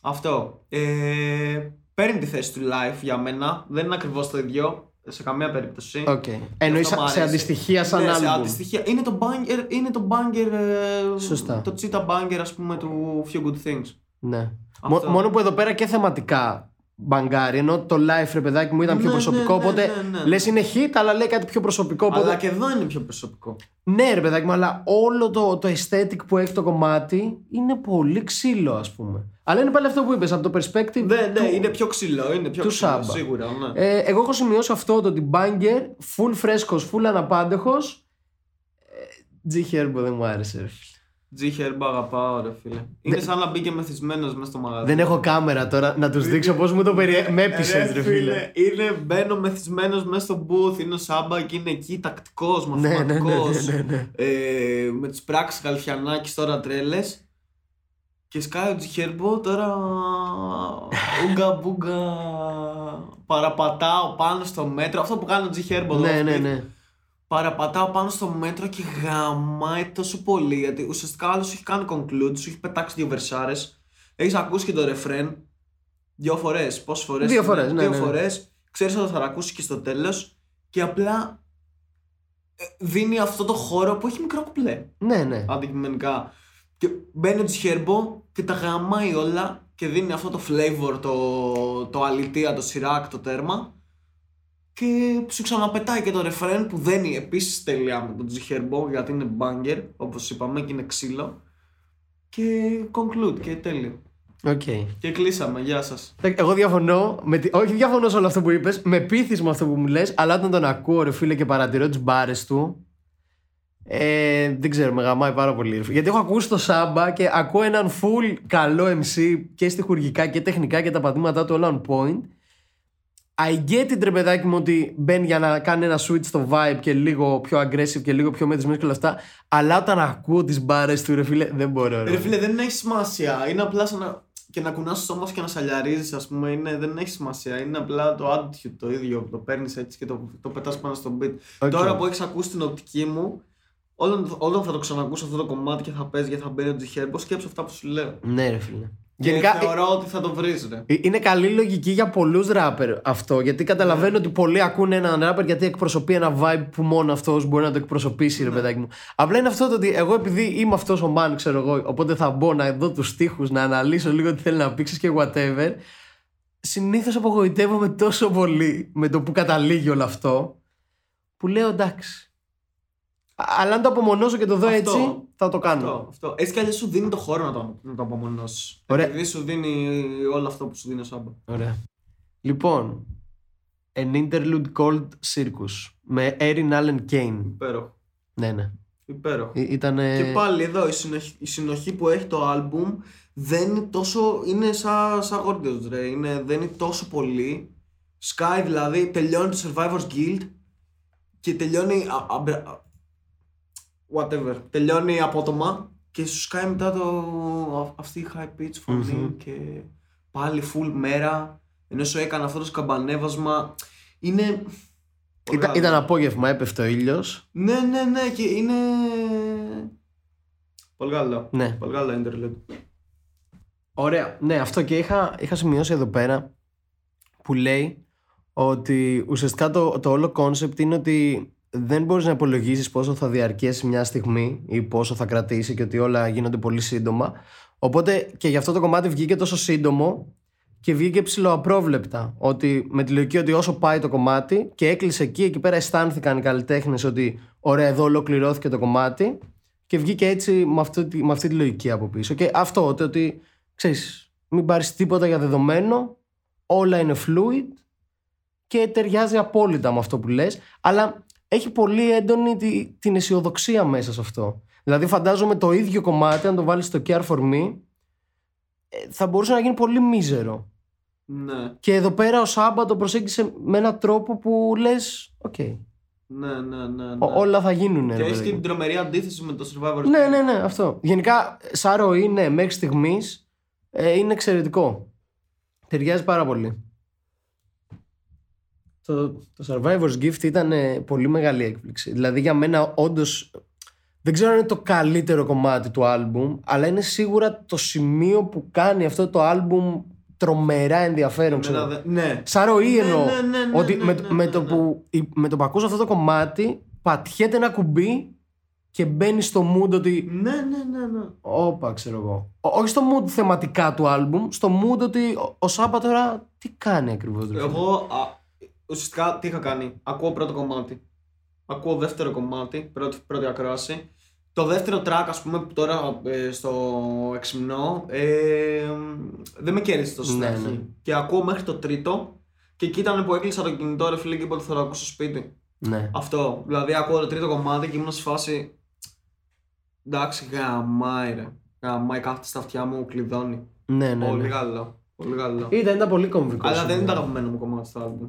Αυτό. Ε, παίρνει τη θέση του LIFE για μένα. Δεν είναι ακριβώς το ίδιο σε καμία περίπτωση. Οκ. Εννοεί Αυτό μ' σε αρέσει. αντιστοιχεία σαν ναι, σε άλμπουμ. αντιστοιχεία. Είναι το banger, είναι το banger ε, Σωστά. το cheetah banger ας πούμε του Few Good Things. Ναι. Αυτό. Μο- Μόνο που εδώ πέρα και θεματικά μπαγκάρει. Ενώ το live ρε παιδάκι μου ήταν πιο Ναι, προσωπικό. ναι, ναι, οπότε ναι, ναι. λες είναι hit, αλλά λέει κάτι πιο προσωπικό. Οπότε... Αλλά και εδώ είναι πιο προσωπικό. Ναι, ρε παιδάκι μου, αλλά όλο το, το aesthetic που έχει το κομμάτι είναι πολύ ξύλο, ας πούμε. Αλλά είναι πάλι αυτό που είπες, από το perspective. Ναι, ναι, του- είναι πιο ξύλο. Είναι πιο του ξύλο, Samba. σίγουρα. Ναι. Ε, εγώ έχω σημειώσει αυτό το ότι banger, full φρέσκος, full αναπάντεχος. Ε, G Herbo δεν μου άρεσε, ρε φίλε. G Herb αγαπάω, ρε φίλε. Είναι σαν να μπήκε μεθυσμένος μέσα στο μαγαζί. Δεν έχω κάμερα τώρα να τους δείξω πώς μου το περιέ... Με έπεισες, ρε φίλε. Είναι μπαίνω μεθυσμένος μέσα στο booth, είναι ο Σάμπα και είναι εκεί τακτικός, Ναι, ναι, ναι, μαθηματικό. ναι, ναι, ναι. ε, με τις πράξεις Γαλφιανάκης τώρα τρέλες. Και σκάει ο Τζιχέρμπο τώρα. Ούγκα μπούγκα. Παραπατάω πάνω στο μέτρο. Αυτό που κάνει ο Τζιχέρμπο εδώ. Ναι, ναι, αυτή. ναι. Παραπατάω πάνω στο μέτρο και γαμάει τόσο πολύ. Γιατί ουσιαστικά άλλος σου έχει κάνει conclude, σου έχει πετάξει δύο βερσάρε. Έχεις ακούσει και το ρεφρέν δύο φορές. Πόσες φορές. Δύο φορές, ναι, Δύο ναι, ναι. φορές. Ξέρεις ότι θα το ακούσεις και στο τέλος. Και απλά ε, δίνει αυτό το χώρο που έχει μικρό κουπλέ. Ναι, ναι. Αντικειμενικά. Και μπαίνει ο G Herbo και τα γαμάει όλα και δίνει αυτό το flavor, το, το αλητία, το Chiraq, το τέρμα. Και σου ξαναπετάει και το ρεφρέν που δένει επίσης τέλεια με τον G Herbo γιατί είναι banger, όπως είπαμε, και είναι ξύλο. Και conclude και τέλειο. Οκ. Και κλείσαμε, γεια σας. Εγώ διαφωνώ, με τη... όχι διαφωνώ σε όλο αυτό που είπες, με πείθεις με αυτό που μου λες, αλλά όταν τον ακούω ρε φίλε και παρατηρώ τις μπάρες του, ε, δεν ξέρω, με γαμάει πάρα πολύ. ρε φίλε. Γιατί έχω ακούσει το Σάμπα και ακούω έναν full καλό MC και στοιχουργικά και τεχνικά και τα πατήματά του όλα on point. I get it ρε παιδάκι μου ότι μπαίνει για να κάνει ένα switch στο vibe και λίγο πιο aggressive και λίγο πιο μετρισμένος και όλα αυτά. Αλλά όταν ακούω τις μπάρες του ρε φίλε δεν μπορώ. Ρε. Ρε φίλε, δεν έχει σημασία. Είναι απλά σαν να. και να κουνάς το σώμα σου και να σαλιαρίζεις, ας πούμε. Είναι, δεν έχει σημασία. Είναι απλά το attitude το ίδιο. Το παίρνεις έτσι και το, το πετάς πάνω στο beat. Οκ. Τώρα που έχεις ακούσει την οπτική μου, όταν, όταν θα το ξανακούσω αυτό το κομμάτι και θα παίζει και θα μπαίνει ο G Herbo, σκέψου αυτά που σου λέω. Ναι ρε φίλε. Και Γενικά θεωρώ ότι θα το βρει, ρε. Ε, Είναι καλή λογική για πολλούς ράπερ αυτό. Γιατί καταλαβαίνω ότι πολλοί ακούνε έναν ράπερ γιατί εκπροσωπεί ένα vibe που μόνο αυτός μπορεί να το εκπροσωπήσει, ρε παιδάκι μου. Απλά είναι αυτό το ότι εγώ επειδή είμαι αυτός ο man, ξέρω εγώ, οπότε θα μπω να δω τους στίχους, να αναλύσω λίγο τι θέλει να δείξει και whatever. Συνήθως απογοητεύομαι τόσο πολύ με το που καταλήγει όλο αυτό που λέω εντάξει. Α- Αλλά αν το απομονώσω και το δω Αυτό. έτσι, θα το κάνω. Αυτό, αυτό. Έτσι κι αλλιώς σου δίνει το χώρο να το, να το απομονώσεις. Ωραία. Επειδή σου δίνει όλο αυτό που σου δίνει ο Σάμπα. Ωραία. Λοιπόν, An Interlude Called Circus με Erin Allen Kane. Υπέροχο. Ναι, ναι. Υπέροχο. Ήταν. Και πάλι εδώ η συνοχή, η συνοχή που έχει το άλμπουμ δεν είναι τόσο. είναι σαν, σαν Gorgeous, ρε. Είναι, δεν είναι τόσο πολύ. Sky δηλαδή τελειώνει το Survivor's Guild και τελειώνει. α- αμπε- α- whatever. Τελειώνει απότομα και σου σκάει μετά το, α- αυτή η high pitch φωνή Μμμ. και πάλι full μέρα. Ενώ σου έκανε αυτό το σκαμπανέβασμα. Είναι. πολύ Ήταν, καλό. ήταν απόγευμα, έπεφτε ο ήλιος. Ναι, ναι, ναι, και είναι. Πολύ καλό. Ναι. Πολύ καλό interlude. Ωραία. Ναι, αυτό και είχα, είχα σημειώσει εδώ πέρα που λέει ότι ουσιαστικά το, το όλο concept είναι ότι δεν μπορείς να υπολογίσεις πόσο θα διαρκέσει μια στιγμή ή πόσο θα κρατήσει και ότι όλα γίνονται πολύ σύντομα. Οπότε και γι' αυτό το κομμάτι βγήκε τόσο σύντομο και βγήκε ψηλοαπρόβλεπτα. Ότι με τη λογική ότι όσο πάει το κομμάτι και έκλεισε εκεί, εκεί πέρα αισθάνθηκαν οι καλλιτέχνες ότι ωραία, εδώ ολοκληρώθηκε το κομμάτι και βγήκε έτσι με αυτή, τη- με αυτή τη λογική από πίσω. Και αυτό το ότι ξέρεις, μην πάρεις τίποτα για δεδομένο, όλα είναι fluid και ταιριάζει απόλυτα με αυτό που λες. Αλλά έχει πολύ έντονη τη- την αισιοδοξία μέσα σε αυτό. Δηλαδή φαντάζομαι το ίδιο κομμάτι, αν το βάλεις στο Care For Me, ε, θα μπορούσε να γίνει πολύ μίζερο. Ναι, Και εδώ πέρα ο Σάμπα το προσέγγισε με έναν τρόπο που λες, οκ, ναι, ναι, ναι. ναι. ό- όλα θα γίνουν. Και έχεις και την τρομερή αντίθεση με το Survivor. Ναι, ναι, ναι, αυτό. Γενικά, σαν ροή, ναι, μέχρι στιγμής είναι εξαιρετικό. Ταιριάζει πάρα πολύ. Το, το Survivor's Guilt ήταν ε, πολύ μεγάλη έκπληξη. Δηλαδή για μένα όντως. Δεν ξέρω αν είναι το καλύτερο κομμάτι του άλμπουμ, αλλά είναι σίγουρα το σημείο που κάνει αυτό το άλμπουμ τρομερά ενδιαφέρον. ξέρω. Εμένα δεν- Ναι. Σαν ροή Ναι, εννοώ. ναι, ναι, ναι, ότι ναι, με, ναι, με ναι, το ναι. που, η- με το που ακούς αυτό το κομμάτι, πατιέται ένα κουμπί και μπαίνει στο mood ότι. Ναι, ναι, ναι, ναι. Όπα, ξέρω εγώ. Ό- όχι στο mood θεματικά του άλμπουμ, στο mood ότι ο, ο Σάμπα τώρα τι κάνει ακριβώς. Εγώ α, ουσιαστικά τι είχα κάνει. Ακούω πρώτο κομμάτι. Ακούω δεύτερο κομμάτι, πρώτη, πρώτη ακρόαση. Το δεύτερο track, ας πούμε, που τώρα ε, στο εξυμνό, ε, δεν με κέρδισε τόσο στην Ναι, αρχή. ναι. Και ακούω μέχρι το τρίτο. Και εκεί ήταν που έκλεισα το κινητό, ρε φίλε, και είπα ότι θα το ακούσω στο σπίτι. Ναι. Αυτό. Δηλαδή, ακούω το τρίτο κομμάτι και ήμουν σε φάση. Εντάξει, γαμάει ρε. Γαμάει, κάθεται στα αυτιά μου, κλειδώνει. Ναι, ναι. Πολύ ναι. καλό. Πολύ καλό. Ήταν, ήταν πολύ κομβικό. Αλλά δεν σημείο. είναι το αγαπημένο μου κομμάτι στο album.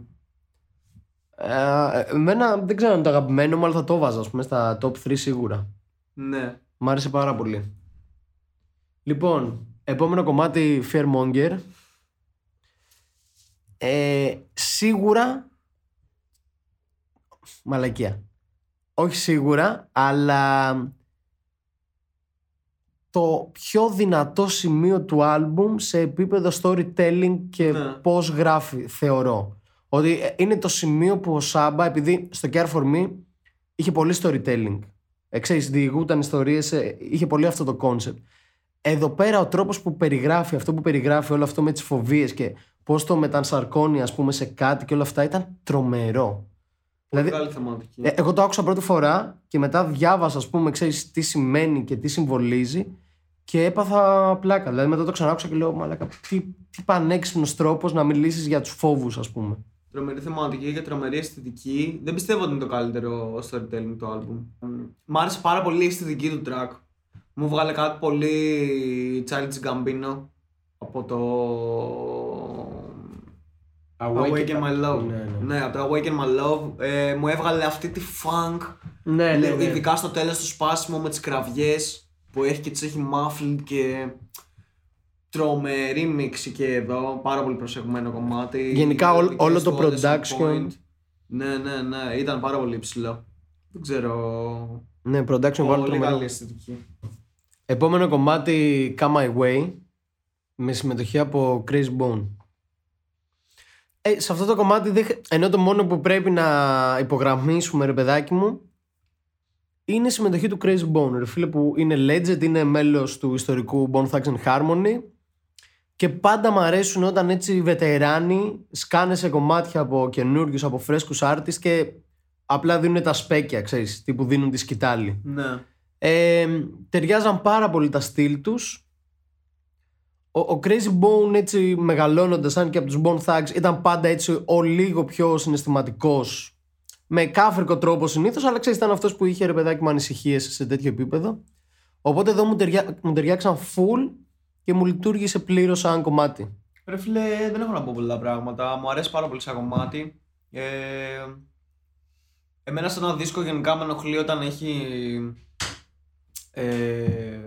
Ε, εμένα δεν ξέρω αν είναι το αγαπημένο μου, αλλά θα το βάζα, ας πούμε, στα top 3 σίγουρα. Ναι. Μ' άρεσε πάρα πολύ. Λοιπόν, επόμενο κομμάτι Fearmonger. Ε, σίγουρα μαλακία. Όχι σίγουρα, αλλά το πιο δυνατό σημείο του άλμπουμ σε επίπεδο storytelling και Ναι. πώς γράφει, θεωρώ. Ότι ε, είναι το σημείο που ο Σάμπα, επειδή στο Care For Me είχε πολύ storytelling. Ε, ξέρεις, διηγούταν ιστορίες, ε, είχε πολύ αυτό το concept. Εδώ πέρα ο τρόπος που περιγράφει, αυτό που περιγράφει όλο αυτό με τις φοβίες και πώς το μετανσαρκώνει ας πούμε σε κάτι και όλα αυτά ήταν τρομερό. Δηλαδή, Μεγάλη θεματική. ε, εγώ το άκουσα πρώτη φορά και μετά διάβασα, ας πούμε, ξέρεις τι σημαίνει και τι συμβολίζει και έπαθα πλάκα. Δηλαδή μετά το ξανάκουσα και λέω, μαλάκα, τι, τι πανέξυπνος τρόπος να μιλήσεις για τους φόβους, ας πούμε. Τρομερή θεματική και τρομερή αισθητική. Δεν πιστεύω ότι είναι το καλύτερο storytelling του album. Μ' άρεσε πάρα πολύ η αισθητική του track. Μου βγάλε κάτι πολύ Childish Gambino από το Awaken My Love. Ναι, ναι. Ναι, από το Awaken My Love. Ε, μου έβγαλε αυτή τη funk. Ναι, ναι, ναι. Ειδικά στο τέλος το σπάσιμο με τις κραυγές που έχει και τις έχει muffled και τρομερή μίξη και εδώ, πάρα πολύ προσεγμένο κομμάτι. Γενικά, Οι όλο- μελωδικές όλο το του όντες on production. point. Ναι, ναι, ναι, ήταν πάρα πολύ υψηλό. Δεν ξέρω. Ναι, production value Πολύ τρομερό. καλή αισθητική. Επόμενο κομμάτι Come My Way με συμμετοχή από Chris Bone. Ε, σε αυτό το κομμάτι, δεν χ- ενώ το μόνο που πρέπει να υπογραμμίσουμε ρε παιδάκι μου είναι η συμμετοχή του Chris Bone, ρε φίλε που είναι legend, είναι μέλος του ιστορικού Bone Thugs and Harmony και πάντα μου αρέσουν όταν έτσι οι βετεράνοι σκάνε σε κομμάτια από καινούριους, από φρέσκους artists και απλά δίνουν τα σπέκια, ξέρεις, τύπου δίνουν τη σκητάλη. Ναι. Ε, ταιριάζαν πάρα πολύ τα στυλ τους. Ο, ο Crazy Bone έτσι μεγαλώνοντας σαν και από τους Bone Thugs ήταν πάντα έτσι ο λίγο πιο συναισθηματικός με κάφρικο τρόπο συνήθως αλλά ξέρεις ήταν αυτός που είχε ρε παιδάκι μου ανησυχίες σε τέτοιο επίπεδο οπότε εδώ μου, ταιριά, μου ταιριάξαν full και μου λειτουργήσε πλήρως σαν κομμάτι Ρε φίλε, δεν έχω να πω πολλά πράγματα. Μου αρέσει πάρα πολύ σαν κομμάτι. Ε, εμένα σε ένα δίσκο γενικά με ενοχλεί όταν έχει ε,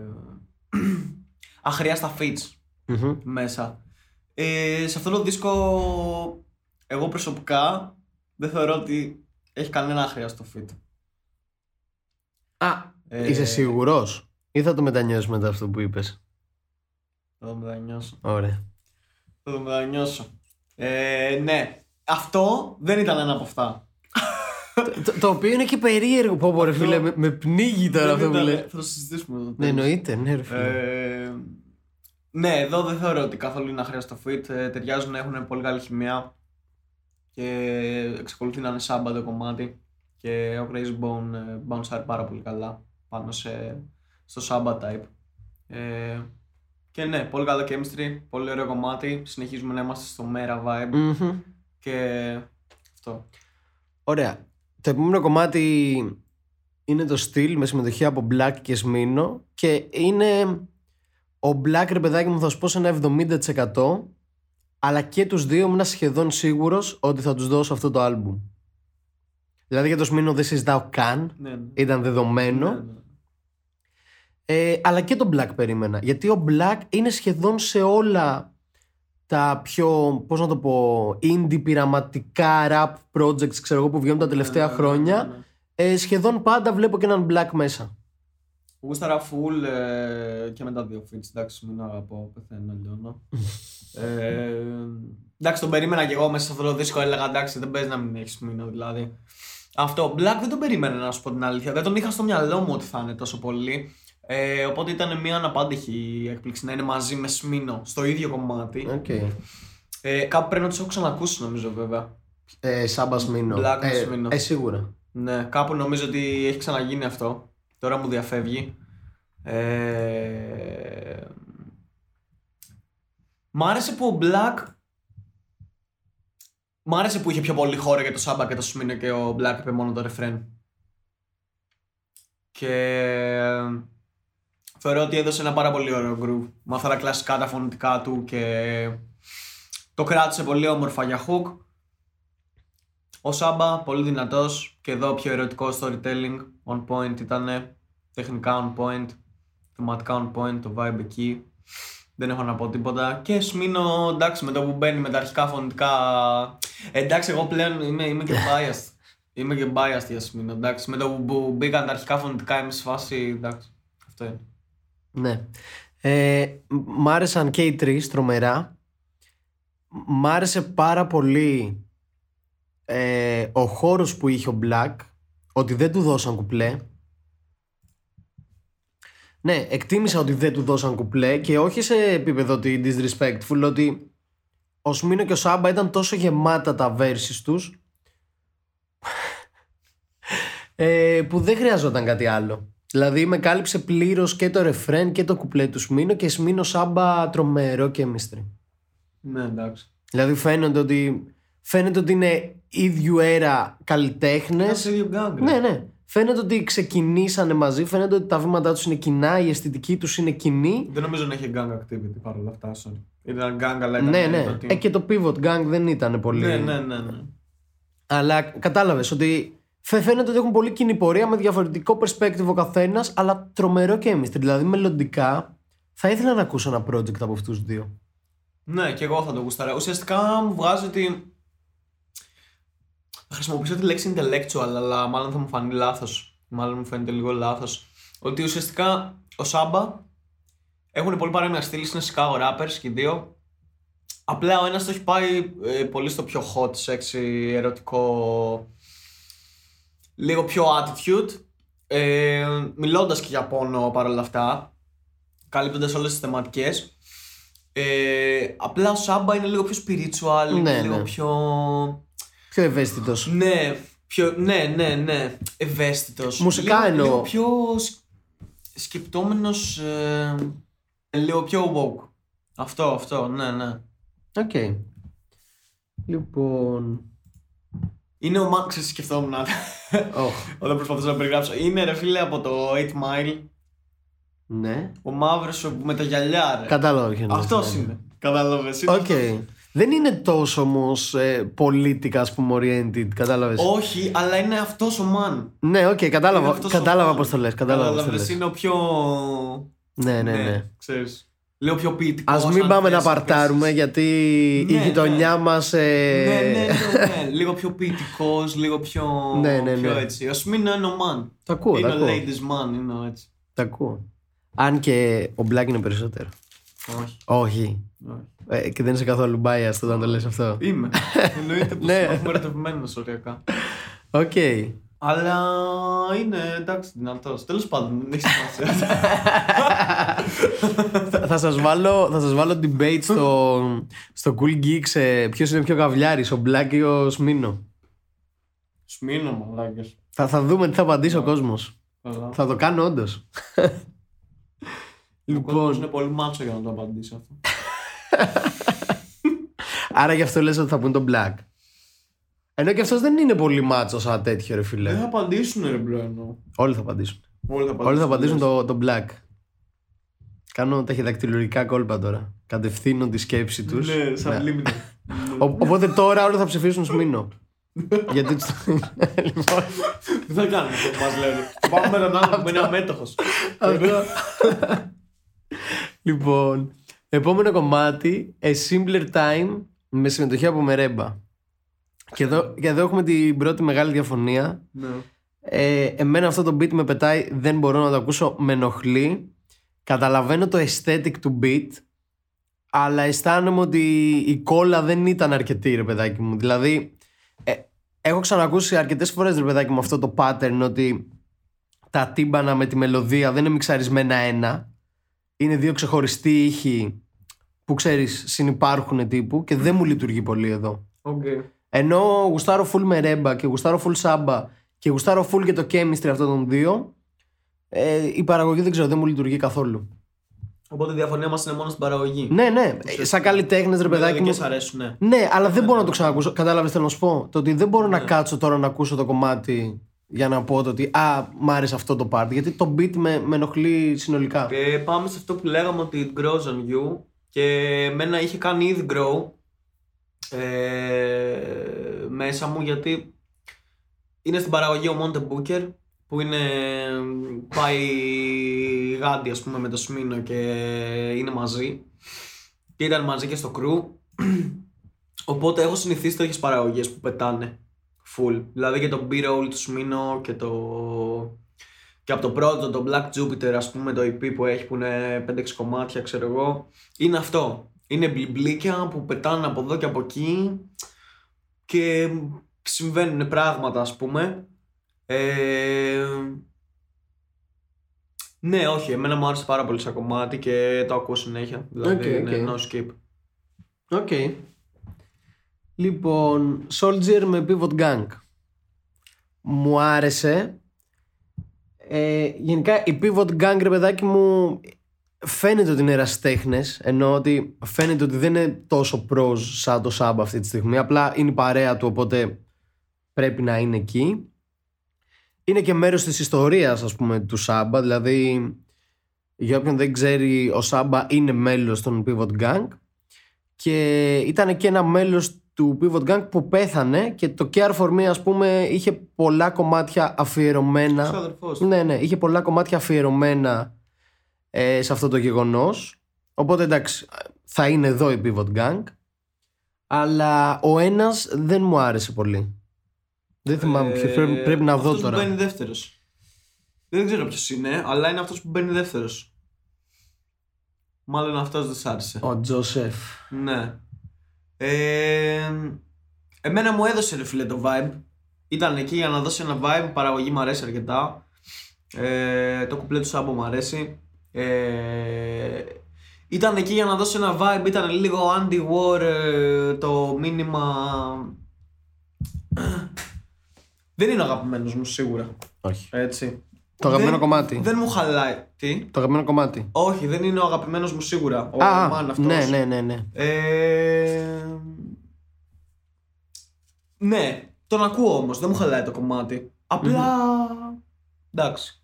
*clears throat* αχρίαστα fits Μμμ. μέσα. Ε, σε αυτό το δίσκο εγώ προσωπικά δεν θεωρώ ότι έχει κανένα αχρίαστο fit. Α, Ε, είσαι σίγουρος ή θα το μετανιώσεις μετά αυτό που είπες; Θα το μετανιώσω. Ωραία Θα το μετανιώσω. Ε, ναι. Αυτό δεν ήταν ένα από αυτά. το, το- το οποίο είναι και περίεργο πω πω ρε φίλε με, με πνίγει τώρα Δεν αυτό που ήταν- λέει Θα το συζητήσουμε εδώ. Ναι, εννοείται, ναι, ρε φίλε. Ε, ναι, εδώ δεν θεωρώ ότι καθόλου είναι αχρίαστο fit. Ε, ταιριάζουν, έχουν πολύ καλή χημεία και εξακολουθεί να είναι σάμπα το κομμάτι. Και ο Crazy Bone ε, bounce πάρα πολύ καλά πάνω σε, στο σάμπα type. Ε, και ναι, πολύ καλό chemistry, πολύ ωραίο κομμάτι. Συνεχίζουμε να είμαστε στο μέρα vibe Μμμ. και αυτό. Ωραία. το επόμενο κομμάτι είναι το στυλ με συμμετοχή από Black και Σμίνο και είναι ο Black ρε παιδάκι μου θα σου πω σε ένα 70% αλλά και τους δύο ήμουν σχεδόν σίγουρος ότι θα τους δώσω αυτό το άλμπουμ. Δηλαδή για το Σμίνο δεν συζητάω καν, Ναι, ναι. ήταν δεδομένο. Ναι, ναι. Ε, αλλά και τον Black περίμενα. Γιατί ο Black είναι σχεδόν σε όλα τα πιο, πώς να το πω, indie πειραματικά rap projects, ξέρω εγώ, που βγαίνουν τα τελευταία Ναι, ναι, χρόνια. ναι, ναι. Ε, σχεδόν πάντα βλέπω και έναν Black μέσα. Γούσταρα full ε, και με τα δύο feats. Εντάξει, μην αγαπώ, πεθαίνω, λιώνω. ε, εντάξει, τον περίμενα και εγώ μέσα σε αυτό το δίσκο. Έλεγα εντάξει, δεν παίζει να μην έχεις μείνω δηλαδή. Αυτό. 6LACK δεν τον περίμενα να σου πω την αλήθεια. Δεν τον είχα στο μυαλό μου ότι θα είναι τόσο πολύ. Ε, οπότε ήταν μια αναπάντηχη έκπληξη να είναι μαζί με Smino στο ίδιο κομμάτι. Οκ. Ε, κάπου πρέπει να τους έχω ξανακούσει νομίζω βέβαια. Ε, Saba Smino. 6LACK με ε, Smino. ε, σίγουρα. Ναι, κάπου νομίζω ότι έχει ξαναγίνει αυτό. Τώρα μου διαφεύγει. Ε... Μ' άρεσε που ο 6LACK. Μ' άρεσε που είχε πιο πολύ χώρο για το Σάμπα και το Σμίνο και ο Black είπε μόνο το ρεφρέν. Και θεωρώ ότι έδωσε ένα πάρα πολύ ωραίο groove. Με αυτά τα κλασικά τα φωνητικά του και το κράτησε πολύ όμορφα για hook. Ο Σάμπα, πολύ δυνατός και εδώ πιο ερωτικό storytelling, on point ήταν, τεχνικά on point, θεματικά on point, το vibe εκεί. Δεν έχω να πω τίποτα. Και Σμίνο, εντάξει, με το που μπαίνει με τα αρχικά φωνητικά. Ε, εντάξει, εγώ πλέον είμαι, είμαι και biased. είμαι και biased για Σμίνο, εντάξει. Με το που, που μπήκαν τα αρχικά φωνητικά είμαι σε φάση. Εντάξει. Αυτό είναι. Ναι. Ε, μ' άρεσαν και οι τρεις τρομερά. Μ' άρεσε πάρα πολύ ε, ο χώρος που είχε ο Black, ότι δεν του δώσαν κουπλέ. Ναι, εκτίμησα ότι δεν του δώσαν κουπλέ και όχι σε επίπεδο ότι disrespectful, ότι ο Σμίνο και ο Σάμπα ήταν τόσο γεμάτα τα verses τους ε, που δεν χρειαζόταν κάτι άλλο. Δηλαδή με κάλυψε πλήρως και το ρεφρέν και το κουπλέ του Σμίνο και Σμίνο Σάμπα τρομερό chemistry. Ναι, εντάξει. Δηλαδή φαίνεται ότι, φαίνεται ότι είναι ίδιου αέρα καλλιτέχνες. Είναι σε ίδιος gang. ρε. Ναι, ναι. Φαίνεται ότι ξεκινήσανε μαζί, φαίνεται ότι τα βήματά τους είναι κοινά, η αισθητική τους είναι κοινή. Δεν νομίζω να είχε gang activity παρόλα αυτά. Sorry. Ήταν gang, αλλά ήταν Ναι, ναι. το team. Ε, και το pivot gang δεν ήταν πολύ. ναι, ναι, ναι, ναι. Αλλά κατάλαβες ότι φαι- φαίνεται ότι έχουν πολύ κοινή πορεία με διαφορετικό perspective ο καθένας, αλλά τρομερό chemistry. Δηλαδή μελλοντικά θα ήθελα να ακούσω ένα project από αυτούς του δύο. Ναι, και εγώ θα το γουστάρω. Ουσιαστικά μου βγάζει ότι. Θα χρησιμοποιήσω τη λέξη intellectual, αλλά μάλλον θα μου φανεί λάθος. Μάλλον μου φαίνεται λίγο λάθος. Ότι ουσιαστικά ο Σάμπα έχουν πολύ παρόμοια στήλη, είναι Chicago rappers και οι δύο. Απλά ο ένας το έχει πάει ε, πολύ στο πιο hot, sexy, ερωτικό. Λίγο πιο attitude. Ε, Μιλώντας και για πόνο παρόλα αυτά. Καλύπτοντας όλες τις θεματικές. Ε, απλά ο Σάμπα είναι λίγο πιο spiritual, είναι Ναι, λίγο ναι. πιο. Πιο ευαίσθητος. Ναι, πιο, ναι, ναι, ναι, ευαίσθητος. Μουσικά λίγο, εννοώ. Λίγο πιο σκ- σκεπτόμενος, ε, λίγο πιο woke. Αυτό, αυτό, ναι, ναι. Οκ. Λοιπόν. Είναι ο Μάξ, σκεφτόμουν Oh, όταν προσπαθούσα να περιγράψω. Είναι ρε φίλε από το 8 Mile, ναι. ο μαύρος με τα γυαλιά ρε. Κατάλαβα ποιο Αυτός είναι. Κατάλαβες. είναι Οκ. αυτός. Δεν είναι τόσο όμως ε, πολιτικά, ας πούμε, oriented. Κατάλαβες; Όχι, αλλά είναι αυτός ο man. Ναι, οκ, Είναι κατάλαβα. αυτός ο Κατάλαβα man. πώς το λες. Κατάλαβα πώς το Κατάλαβες, λες. είναι ο πιο... Ναι, ναι, ναι. Ξέρεις. Λίγο πιο ποιητικό. Α μην πάμε να παρτάρουμε γιατί η Ναι, γειτονιά ναι. μας. Ε... Ναι, ναι, ναι, ναι. λίγο πιο ποιητικός, λίγο πιο. Ναι, ναι, πιο ναι. έτσι. Ο Smino είναι ο man. Τα ακούω, είναι τα ο ακούω. ladies man, είναι ο έτσι. Τα ακούω. Αν και ο 6LACK είναι περισσότερο. Όχι. Όχι. όχι. Ε, και δεν είσαι καθόλου biased όταν το λες αυτό. Είμαι. *laughs* Εννοείται πως Ναι. είμαι ερωτευμένο οριακά. Οκ. Αλλά είναι εντάξει δυνατός. Τέλος πάντων, δεν έχει σημασία. *laughs* θα, θα σας βάλω, θα σας βάλω debate στο, στο Cool Geeks ε, ποιος είναι πιο καβλιάρης, ο 6LACK ή ο Smino. Smino, μαλάκες. Θα, θα δούμε τι θα απαντήσει ο κόσμος. Καλά. Θα το κάνω όντως. Ο κόσμος είναι λοιπόν, πολύ μάτσο για να το απαντήσει αυτό. *laughs* άρα γι' αυτό λες ότι θα πούν τον 6LACK. Ενώ και αυτός δεν είναι πολύ μάτσο σαν τέτοιο, ρε Δεν φίλε. θα απαντήσουν, ρε bro εννοώ. Όλοι θα απαντήσουν. Όλοι θα Όλοι θα απαντήσουν το, το 6LACK. Κάνω ταχυδακτηλουργικά κόλπα τώρα. Κατευθύνω τη σκέψη τους. Ναι, σαν λίμνη. οπότε τώρα όλοι θα ψηφίσουν Σμίνο. *laughs* Γιατί τους... *laughs* λοιπόν, Τι θα κάνουμε αυτό που μας λένε. Θα Πάμε με τον άλλο που είναι αμέτωχο. αυτό. λοιπόν, επόμενο κομμάτι, A Simpler Time με συμμετοχή από Μερέμπα. Και εδώ, και εδώ έχουμε την πρώτη μεγάλη διαφωνία. Ναι. Ε, εμένα αυτό το beat με πετάει, δεν μπορώ να το ακούσω, με ενοχλεί. Καταλαβαίνω το aesthetic του beat, αλλά αισθάνομαι ότι η κόλλα δεν ήταν αρκετή, ρε παιδάκι μου. Δηλαδή, ε, έχω ξανακούσει αρκετές φορές, ρε παιδάκι μου, αυτό το pattern ότι τα τύμπανα με τη μελωδία δεν είναι μιξαρισμένα ένα. Είναι δύο ξεχωριστοί ήχοι που ξέρεις συνυπάρχουν τύπου και δεν μου λειτουργεί πολύ εδώ. Οκ. Ενώ γουστάρω full Mereba και γουστάρω full Saba και γουστάρω full και το chemistry αυτών των δύο, ε, η παραγωγή δεν ξέρω, δεν μου λειτουργεί καθόλου. Οπότε η διαφωνία μας είναι μόνο στην παραγωγή. Ναι, ναι, ε, σαν καλλιτέχνες, ρε παιδάκι μου. Και σ' αρέσουν, ναι. Ναι, αλλά δεν μπορώ να το ξανακούσω. Κατάλαβες, θέλω να σου πω; Το ότι δεν μπορώ Ναι. να κάτσω τώρα να ακούσω το κομμάτι για να πω το ότι Α, μ' άρεσε αυτό το part. Γιατί το beat με, με ενοχλεί συνολικά. Ε, πάμε σε αυτό που λέγαμε ότι it grows on you και εμένα είχε κάνει ήδη grow ε, μέσα μου γιατί είναι στην παραγωγή ο Monte Booker που είναι, πάει γάντι ας πούμε με το Σμίνο και είναι μαζί και ήταν μαζί και στο crew οπότε έχω συνηθίσει τέτοιες παραγωγές που πετάνε full δηλαδή και το B-roll του Σμίνο και το και από το πρώτο, το Black Jupiter, ας πούμε, το EP που έχει που είναι 5-6 κομμάτια, ξέρω εγώ, είναι αυτό. Είναι μπλιμπλίκια που πετάνε από εδώ και από εκεί και συμβαίνουν πράγματα, ας πούμε. Ε... Ναι, όχι, εμένα μου άρεσε πάρα πολύ σαν κομμάτι και το ακούω συνέχεια. Δηλαδή, Οκ, είναι οκ. no skip. Οκ. Λοιπόν, Soldier με Pivot Gang. Μου άρεσε. Ε, γενικά η Pivot Gang, ρε παιδάκι μου, φαίνεται ότι είναι ερασιτέχνες, ενώ ότι φαίνεται ότι δεν είναι τόσο pros σαν το Saba αυτή τη στιγμή. Απλά είναι η παρέα του, οπότε πρέπει να είναι εκεί. Είναι και μέρος της ιστορίας, ας πούμε, του Samba. Δηλαδή, για όποιον δεν ξέρει, ο Samba είναι μέλος των Pivot Gang και ήταν και ένα μέλος του Pivot Gang που πέθανε και το Care For Me ας πούμε είχε πολλά κομμάτια αφιερωμένα Ο αδερφός. ναι ναι είχε πολλά κομμάτια αφιερωμένα ε, σε αυτό το γεγονός οπότε εντάξει θα είναι εδώ η Pivot Gang αλλά ο ένας δεν μου άρεσε πολύ δεν θυμάμαι Ε, ποιος πρέπει, πρέπει να δω αυτός τώρα που μπαίνει δεύτερος. Δεν ξέρω ποιος είναι, αλλά είναι αυτός που μπαίνει δεύτερος. Μάλλον αυτός δεν σ' άρεσε. ο Τζόσεφ Ναι. Ε, εμένα μου έδωσε ρε φίλε το vibe. Ήταν εκεί για να δώσει ένα vibe. Η παραγωγή μου αρέσει αρκετά. Ε, το κουπλέ του Σάμπο μου αρέσει. Ε, ήταν εκεί για να δώσει ένα vibe. Ήταν λίγο anti-war ε, το μήνυμα. Δεν είναι ο αγαπημένος μου σίγουρα. όχι Έτσι. το αγαπημένο Δεν- κομμάτι Δεν μου χαλάει. Τι; το αγαπημένο κομμάτι Όχι, δεν είναι ο αγαπημένος μου σίγουρα. Ο Α, man αυτός. ναι ναι ναι ναι Ε... Ναι, τον ακούω όμως, δεν μου χαλάει το κομμάτι. Απλά. Εντάξει.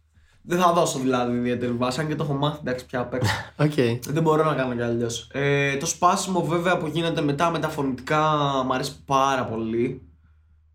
Δεν θα δώσω δηλαδή ιδιαίτερη βάση, αν και το έχω μάθει εντάξει πια απ' έξω. *laughs* Οκ. δεν μπορώ να κάνω κι αλλιώς. Ε, το σπάσιμο βέβαια που γίνεται μετά με τα φωνητικά μου αρέσει πάρα πολύ.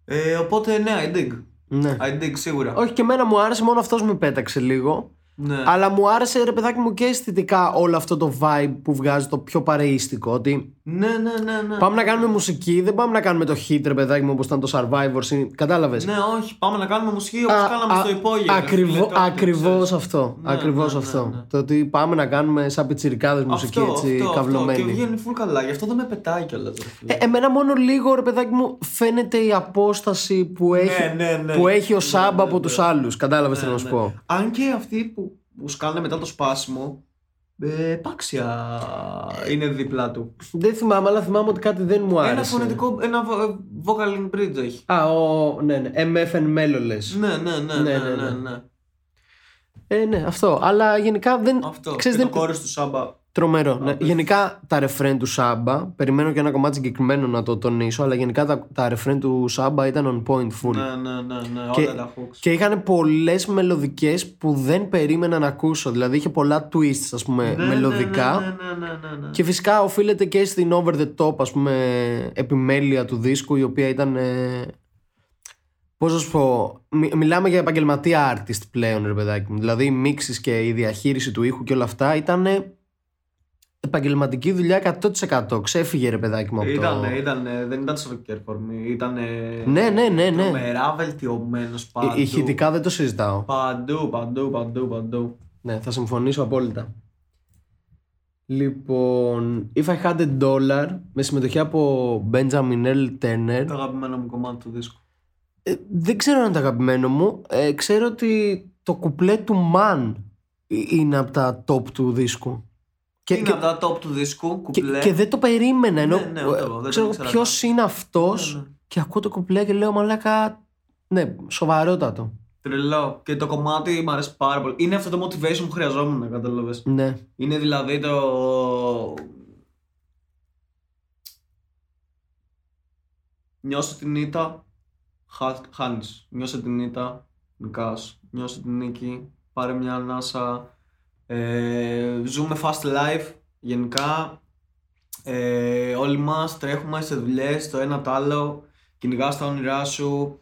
Ε, οπότε ναι, I dig. ναι I dig σίγουρα. Όχι και εμένα μου άρεσε, μόνο αυτός με πέταξε λίγο. Ναι. Αλλά μου άρεσε ρε παιδάκι μου και αισθητικά όλο αυτό το vibe που βγάζει το πιο παρεΐστικο. Ότι Ναι, ναι, ναι, ναι. πάμε να κάνουμε μουσική, δεν πάμε να κάνουμε το hit ρε παιδάκι μου όπως ήταν το Survivor. Κατάλαβες; Ναι, όχι, πάμε να κάνουμε μουσική όπως κάναμε στο υπόγειο. Ακριβώς, Ακριβώς ακριβώς αυτό. Ναι, ακριβώς ναι, ναι, αυτό. ναι. Το ότι πάμε να κάνουμε σαν πιτσιρικάδες μουσική αυτό, έτσι αυτό, καυλωμένη. Αυτό. Και βγαίνει full καλά. Γι' αυτό δεν με πετάει κιόλας. Ε, εμένα μόνο λίγο ρε παιδάκι μου φαίνεται η απόσταση που έχει, ναι, ναι. που έχει ο Ναι, Σάμπα ναι, από ναι. τους άλλους. Κατάλαβες τι να σου πω. Αν και αυτοί που, που σκάνε μετά το σπάσιμο. Ε, επάξια είναι δίπλα του. Δεν θυμάμαι, αλλά θυμάμαι ότι κάτι δεν μου άρεσε. Ένα φωνητικό, ένα vo- vocal in bridge έχει. Α, ο, ναι, ναι. MFN Melo λες. Ναι, ναι, ναι, Ναι, ναι, ναι, ναι, ναι. ναι. Ε, ναι, αυτό. Αλλά γενικά δεν. Αυτό. Ξέρεις, και δεν... το κόρος του Σάμπα Τρομερό. Ναι. Γενικά τα ρεφρέν του Σάμπα, περιμένω και ένα κομμάτι συγκεκριμένο να το τονίσω, αλλά γενικά τα, τα ρεφρέν του Σάμπα ήταν on point full. Ναι, ναι, ναι, ναι, Και- όλα τα hooks. Και είχαν πολλές μελωδικές που δεν περίμενα να ακούσω. Δηλαδή είχε πολλά twists, ας πούμε, Ναι, μελωδικά. Ναι, ναι, ναι, ναι, ναι. Και φυσικά οφείλεται και στην over the top, ας πούμε, επιμέλεια του δίσκου, η οποία ήταν. Ε, Πώς να σου πω, μι- μιλάμε για επαγγελματία artist πλέον, ρε παιδάκι μου. Δηλαδή, οι μίξεις και η διαχείριση του ήχου και όλα αυτά ήταν επαγγελματική δουλειά 100%. Ξέφυγε, ρε παιδάκι μου από το. Ήτανε, ήτανε, δεν ήταν στο Kerform. Ήταν. Ναι, ναι, ναι, ναι. Τρομερά βελτιωμένος παντού. Ε, Ηχητικά δεν το συζητάω. Παντού, παντού, παντού, παντού. Ναι, θα συμφωνήσω απόλυτα. Λοιπόν, If I Had a Dollar με συμμετοχή από Benjamin L. Turner. Το αγαπημένο μου κομμάτι του δίσκου. Ε, δεν ξέρω αν είναι το αγαπημένο μου. Ε, ξέρω ότι το κουπλέ του Man είναι από τα top του δίσκου. Και, είναι και, από τα top του δίσκου, και, κουπλέ. και δεν το περίμενα. Ενώ, Ναι, ναι, ούτε εγώ, δεν το ξέρω ήξερα ποιος καν. είναι αυτός. Ναι, ναι. Και ακούω το κουπλέ και λέω μαλάκα. Ναι, σοβαρότατο. Τρελό. Και το κομμάτι μου αρέσει πάρα πολύ. Είναι αυτό το motivation που χρειαζόμουν, κατάλαβες. Ναι. Είναι δηλαδή το. Νιώσε την ήττα, χάνεις. Νιώσε την ήττα, νικάς. Νιώσε την νίκη, πάρε μια ανάσα. Ε, ζούμε fast life, γενικά. Ε, όλοι μας τρέχουμε σε δουλειές, το ένα το άλλο. Κυνηγάς τα όνειρά σου.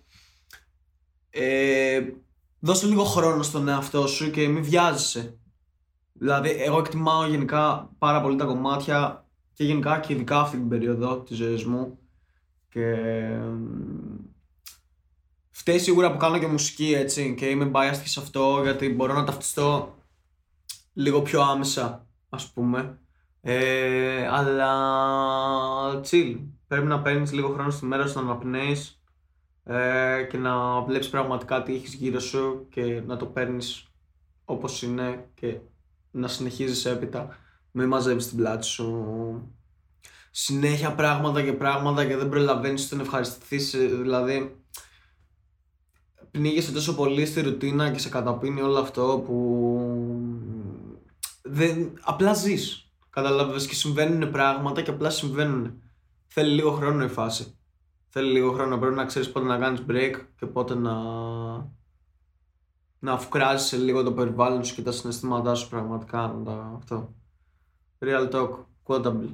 Ε, δώσε λίγο χρόνο στον εαυτό σου και μην βιάζεσαι. Δηλαδή, εγώ εκτιμάω γενικά πάρα πολύ τα κομμάτια και γενικά και ειδικά αυτή την περίοδο της ζωής μου. Και εμ, φταίει σίγουρα που κάνω και μουσική έτσι και είμαι biased και σε αυτό γιατί μπορώ να ταυτιστώ λίγο πιο άμεσα ας πούμε. Ε, αλλά chill. Πρέπει να παίρνεις λίγο χρόνο στη μέρα σου να αναπνέεις ε, και να βλέπεις πραγματικά τι έχεις γύρω σου και να το παίρνεις όπως είναι και να συνεχίζεις έπειτα. Μην μαζεύεις την πλάτη σου συνέχεια πράγματα και πράγματα και δεν προλαβαίνεις το να ευχαριστηθείς. ε, Δηλαδή, πνίγεσαι τόσο πολύ στη ρουτίνα και σε καταπίνει όλο αυτό που δεν, απλά ζεις. Καταλαβαίνεις και συμβαίνουν πράγματα και απλά συμβαίνουν. Θέλει λίγο χρόνο η φάση. Θέλει λίγο χρόνο. Πρέπει να ξέρεις πότε να κάνεις break και πότε να να αφουκράζεις λίγο το περιβάλλον σου και τα συναισθήματά σου πραγματικά να τα, αυτό. Real talk, quotable.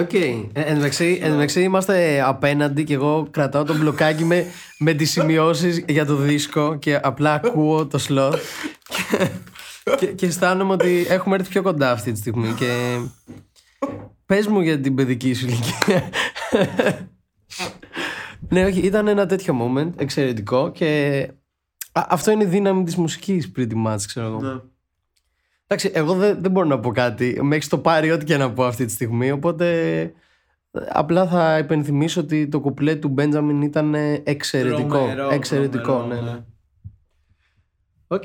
Οκ. Ε, εν τω μεταξύ- εν τω μεταξύ είμαστε απέναντι και εγώ κρατάω το μπλοκάκι με, με τις σημειώσεις για το δίσκο και απλά ακούω το Sloth *laughs* και, και, και αισθάνομαι ότι έχουμε έρθει πιο κοντά αυτή τη στιγμή και πες μου για την παιδική σου ηλικία. ναι, όχι, ήταν ένα τέτοιο moment εξαιρετικό και α, αυτό είναι η δύναμη της μουσικής pretty much, ξέρω εγώ. Ναι. Εντάξει, εγώ δεν, δεν μπορώ να πω κάτι. Με έχεις το πάρει ό,τι και να πω αυτή τη στιγμή. Οπότε ε, απλά θα υπενθυμίσω ότι το κουπλέ του Μπέντζαμιν ήταν ε, εξαιρετικό. Τρομερό, εξαιρετικό, τρομερό, ναι. ναι. Οκ.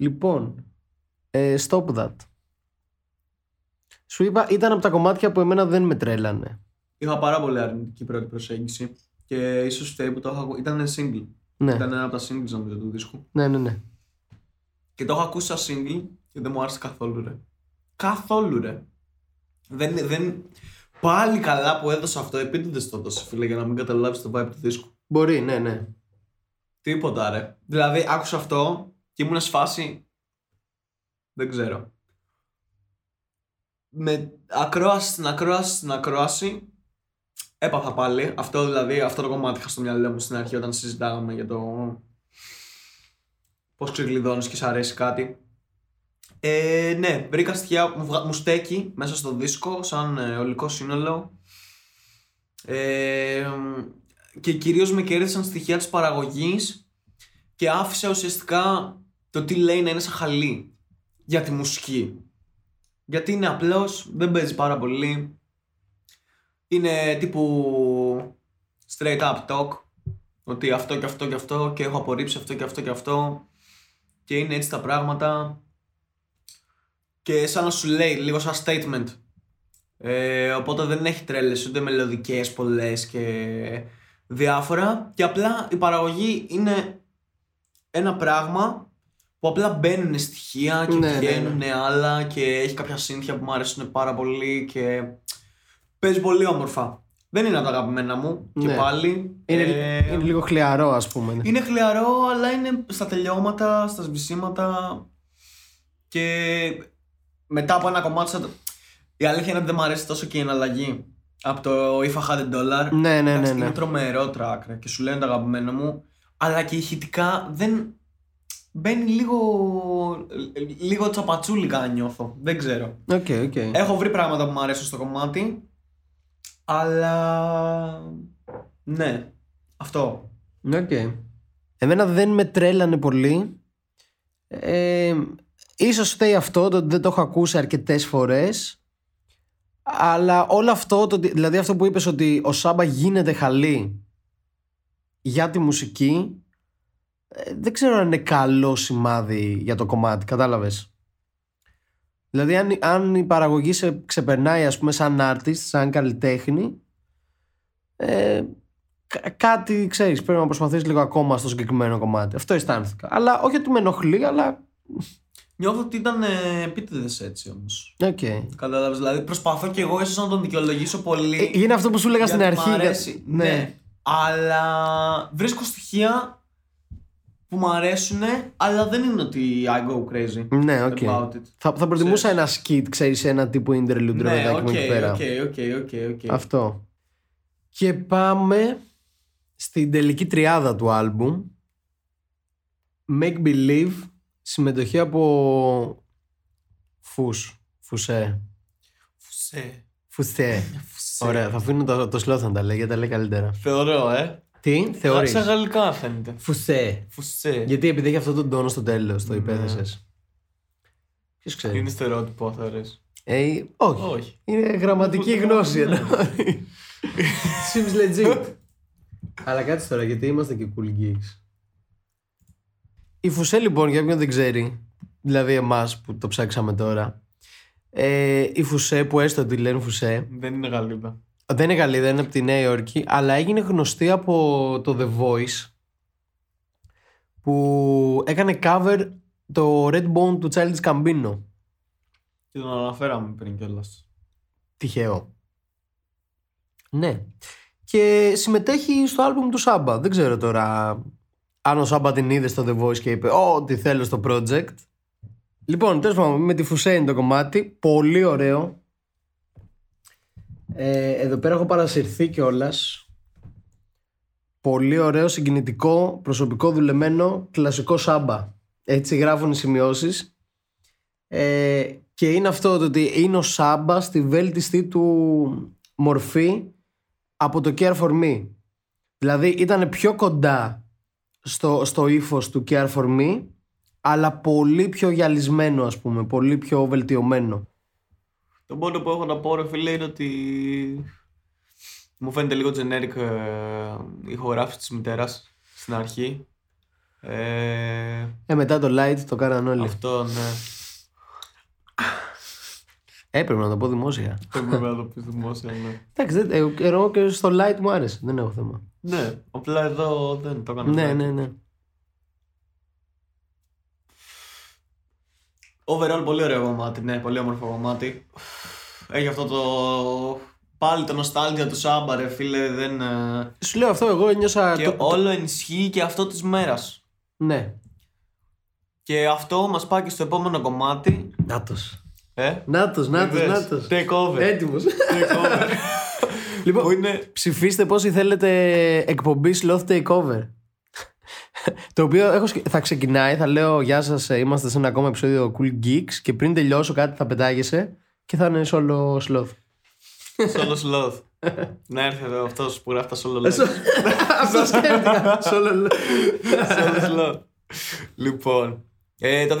Λοιπόν, ε, Stop That. Σου είπα, ήταν από τα κομμάτια που εμένα δεν με τρέλανε. Είχα πάρα πολύ αρνητική πρώτη προσέγγιση και ίσως φταίει που το είχα ακούσει. Ήταν single. Ναι, Ήταν ένα από τα singles νομίζω του δίσκου. ναι, ναι. ναι. Και το έχω ακούσει σαν single και δεν μου άρεσε καθόλου ρε. Καθόλου ρε. Δεν, δεν... Πάλι καλά που έδωσα αυτό, επίτηδες το έδωσα φίλε για να μην καταλάβεις το vibe του δίσκου. Μπορεί, ναι, ναι. Τίποτα ρε. Δηλαδή άκουσα αυτό και ήμουν σε φάση. Δεν ξέρω. Με ακρόαση στην ακρόαση στην ακρόαση έπαθα πάλι. Αυτό δηλαδή, αυτό το κομμάτι είχα στο μυαλό μου στην αρχή όταν συζητάγαμε για το πώς ξεκλειδώνεις και σ' αρέσει κάτι. Ε, ναι, βρήκα στοιχεία που μου, βγα- μου στέκει μέσα στο δίσκο σαν ε, ολικό σύνολο. Ε, και κυρίως με κέρδισαν στοιχεία της παραγωγής και άφησα ουσιαστικά το τι λέει να είναι σαν χαλί για τη μουσική. Γιατί είναι απλός, δεν παίζει πάρα πολύ. Είναι τύπου straight up talk. Ότι αυτό και αυτό και αυτό και έχω απορρίψει αυτό και αυτό και αυτό. Και είναι έτσι τα πράγματα. Και σαν να σου λέει λίγο σαν statement. Ε, οπότε δεν έχει τρέλες ούτε μελωδικές πολλές και διάφορα. Και απλά η παραγωγή είναι ένα πράγμα που απλά μπαίνουν στοιχεία και Ναι, ναι, βγαίνουν άλλα και έχει κάποια σύνθια που μου αρέσουν πάρα πολύ και παίζει πολύ όμορφα. Δεν είναι από τα αγαπημένα μου και Ναι. πάλι. Είναι, ε, είναι λίγο χλιαρό, ας πούμε. ναι. είναι χλιαρό, αλλά είναι στα τελειώματα, στα σβησίματα. Και μετά από ένα κομμάτι. Σαν το... Η αλήθεια είναι ότι δεν μου αρέσει τόσο και η εναλλαγή. Από το If I Had a Dollar. Ναι, ναι, ναι. Εντάξει, ναι. Είναι τρομερό track ρε, και σου λένε το αγαπημένο μου. Αλλά και ηχητικά δεν. Μπαίνει λίγο. λίγο τσαπατσούλικα νιώθω. Δεν ξέρω. Οκ, οκ. Έχω βρει πράγματα που μου αρέσουν στο κομμάτι. Αλλά. Ναι. Αυτό. Οκ. Εμένα δεν με τρέλανε πολύ. Ε, ίσως φταίει αυτό το ότι δεν το έχω ακούσει αρκετές φορές. Αλλά όλο αυτό, το, ότι- δηλαδή αυτό που είπες ότι ο Σάμπα γίνεται χαλή για τη μουσική, ε, δεν ξέρω αν είναι καλό σημάδι για το κομμάτι, κατάλαβες; Δηλαδή αν, αν η παραγωγή σε ξεπερνάει ας πούμε σαν artist, σαν καλλιτέχνη, ε, κα- κάτι ξέρεις πρέπει να προσπαθείς λίγο ακόμα στο συγκεκριμένο κομμάτι. Αυτό αισθάνθηκα. Αλλά όχι ότι με ενοχλεί, αλλά Νιώθω ότι ήταν ε, επίτηδες έτσι όμως. οκ. Κατάλαβες. Δηλαδή προσπαθώ και εγώ ίσως να τον δικαιολογήσω πολύ. Ε, Είναι αυτό που σου έλεγα στην γιατί αρχή. Μ' για- αρέσει. Ναι. Αλλά βρίσκω στοιχεία που μου αρέσουν, αλλά δεν είναι ότι I go crazy Ναι, οκ. about it. Θα, θα προτιμούσα ένα skit, ξέρεις, ένα τύπου interlude ρε Ναι, παιδάκι οκ, μου εκεί πέρα. οκ, οκ, οκ, οκ. Αυτό. Και πάμε στην τελική τριάδα του άλμπουμ. Make Believe, συμμετοχή από Fous. Fousheé. Fousheé. Fousheé. Fousheé. Ωραία, θα αφήνω το, το Sloth να τα λέει, γιατί τα λέει καλύτερα. Θεωρώ, ε. Τι, θεωρείς; Σαν γαλλικά φαίνεται. Fousheé. Fousheé. Γιατί επειδή έχει αυτό τον τόνο στο τέλος, το υπέθεσες. Ποιος ξέρει; Είναι στερεότυπο, θεωρείς. Ε, όχι. Όχι. Είναι γραμματική Ναι. γνώση εννοώ. Seems legit. Αλλά κάτσε τώρα, γιατί είμαστε και cool geeks. Η Φουσέ λοιπόν, για όποιον δεν ξέρει, δηλαδή εμάς που το ψάξαμε τώρα, ε, η Φουσέ που έστω τη λένε Φουσέ, Δεν είναι Γαλλίδα. Δεν είναι Γαλλίδα, είναι από τη Νέα Υόρκη, αλλά έγινε γνωστή από το The Voice, που έκανε cover το Red Bone του Childish Gambino. Και τον αναφέραμε πριν κιόλας. Τυχαίο. Ναι. Και συμμετέχει στο άλμπουμ του Σάμπα. Δεν ξέρω τώρα αν ο Σάμπα την είδε στο The Voice και είπε Ω, τι θέλω στο project. Λοιπόν, τέλος πάντων, με τη Φουσέιν το κομμάτι. Πολύ ωραίο. Ε, εδώ πέρα έχω παρασυρθεί κιόλας. Πολύ ωραίο, συγκινητικό, προσωπικό δουλεμένο, κλασικό Σάμπα. Έτσι γράφουν οι σημειώσεις. Ε, και είναι αυτό το ότι είναι ο Σάμπα στη βέλτιστη του μορφή από το Care For Me. Δηλαδή ήταν πιο κοντά στο, στο ύφος του Care For Me αλλά πολύ πιο γυαλισμένο ας πούμε, πολύ πιο βελτιωμένο. Το μόνο που έχω να πω, ρε φίλε, είναι ότι μου φαίνεται λίγο generic ε, η ηχογράφηση της μητέρας στην αρχή. Ε, Ε, μετά το light το κάναν όλοι. αυτό, ναι. Έπρεπε να το πω δημόσια. Δεν πρέπει να το πεις δημόσια, ναι. Εντάξει, δεν- ε, εγώ και στο light μου άρεσε, δεν έχω θέμα. Ναι, απλά εδώ δεν το έκανα. Ναι, ναι, ναι. Overall, πολύ ωραίο κομμάτι, ναι, πολύ όμορφο κομμάτι. Έχει αυτό το... Πάλι το νοστάλγια του Σάμπα, ρε φίλε, δεν... ε, Σου λέω αυτό, εγώ νιώσα. Και το- όλο ενισχύει και αυτό της μέρας. Ναι. Και αυτό μας πάει και στο επόμενο κομμάτι. Νάτος. Ε, Νάτος, νάτος, Είδες, νάτος. Take over. Έτοιμος. Take over. *laughs* λοιπόν, Που είναι... ψηφίστε πόσοι θέλετε εκπομπής Sloth Takeover. Το οποίο έχω, σκε- θα ξεκινάει, θα λέω Γεια σας, είμαστε σε ένα ακόμα επεισόδιο Cool Geeks και πριν τελειώσω κάτι θα πετάγεσαι και θα είναι solo sloth. Solo sloth. Να έρθει εδώ αυτός που γράφει τα solo Sloth. *laughs* Αυτό σκέφτηκα. Solo Solo Sloth. Λοιπόν, ε, το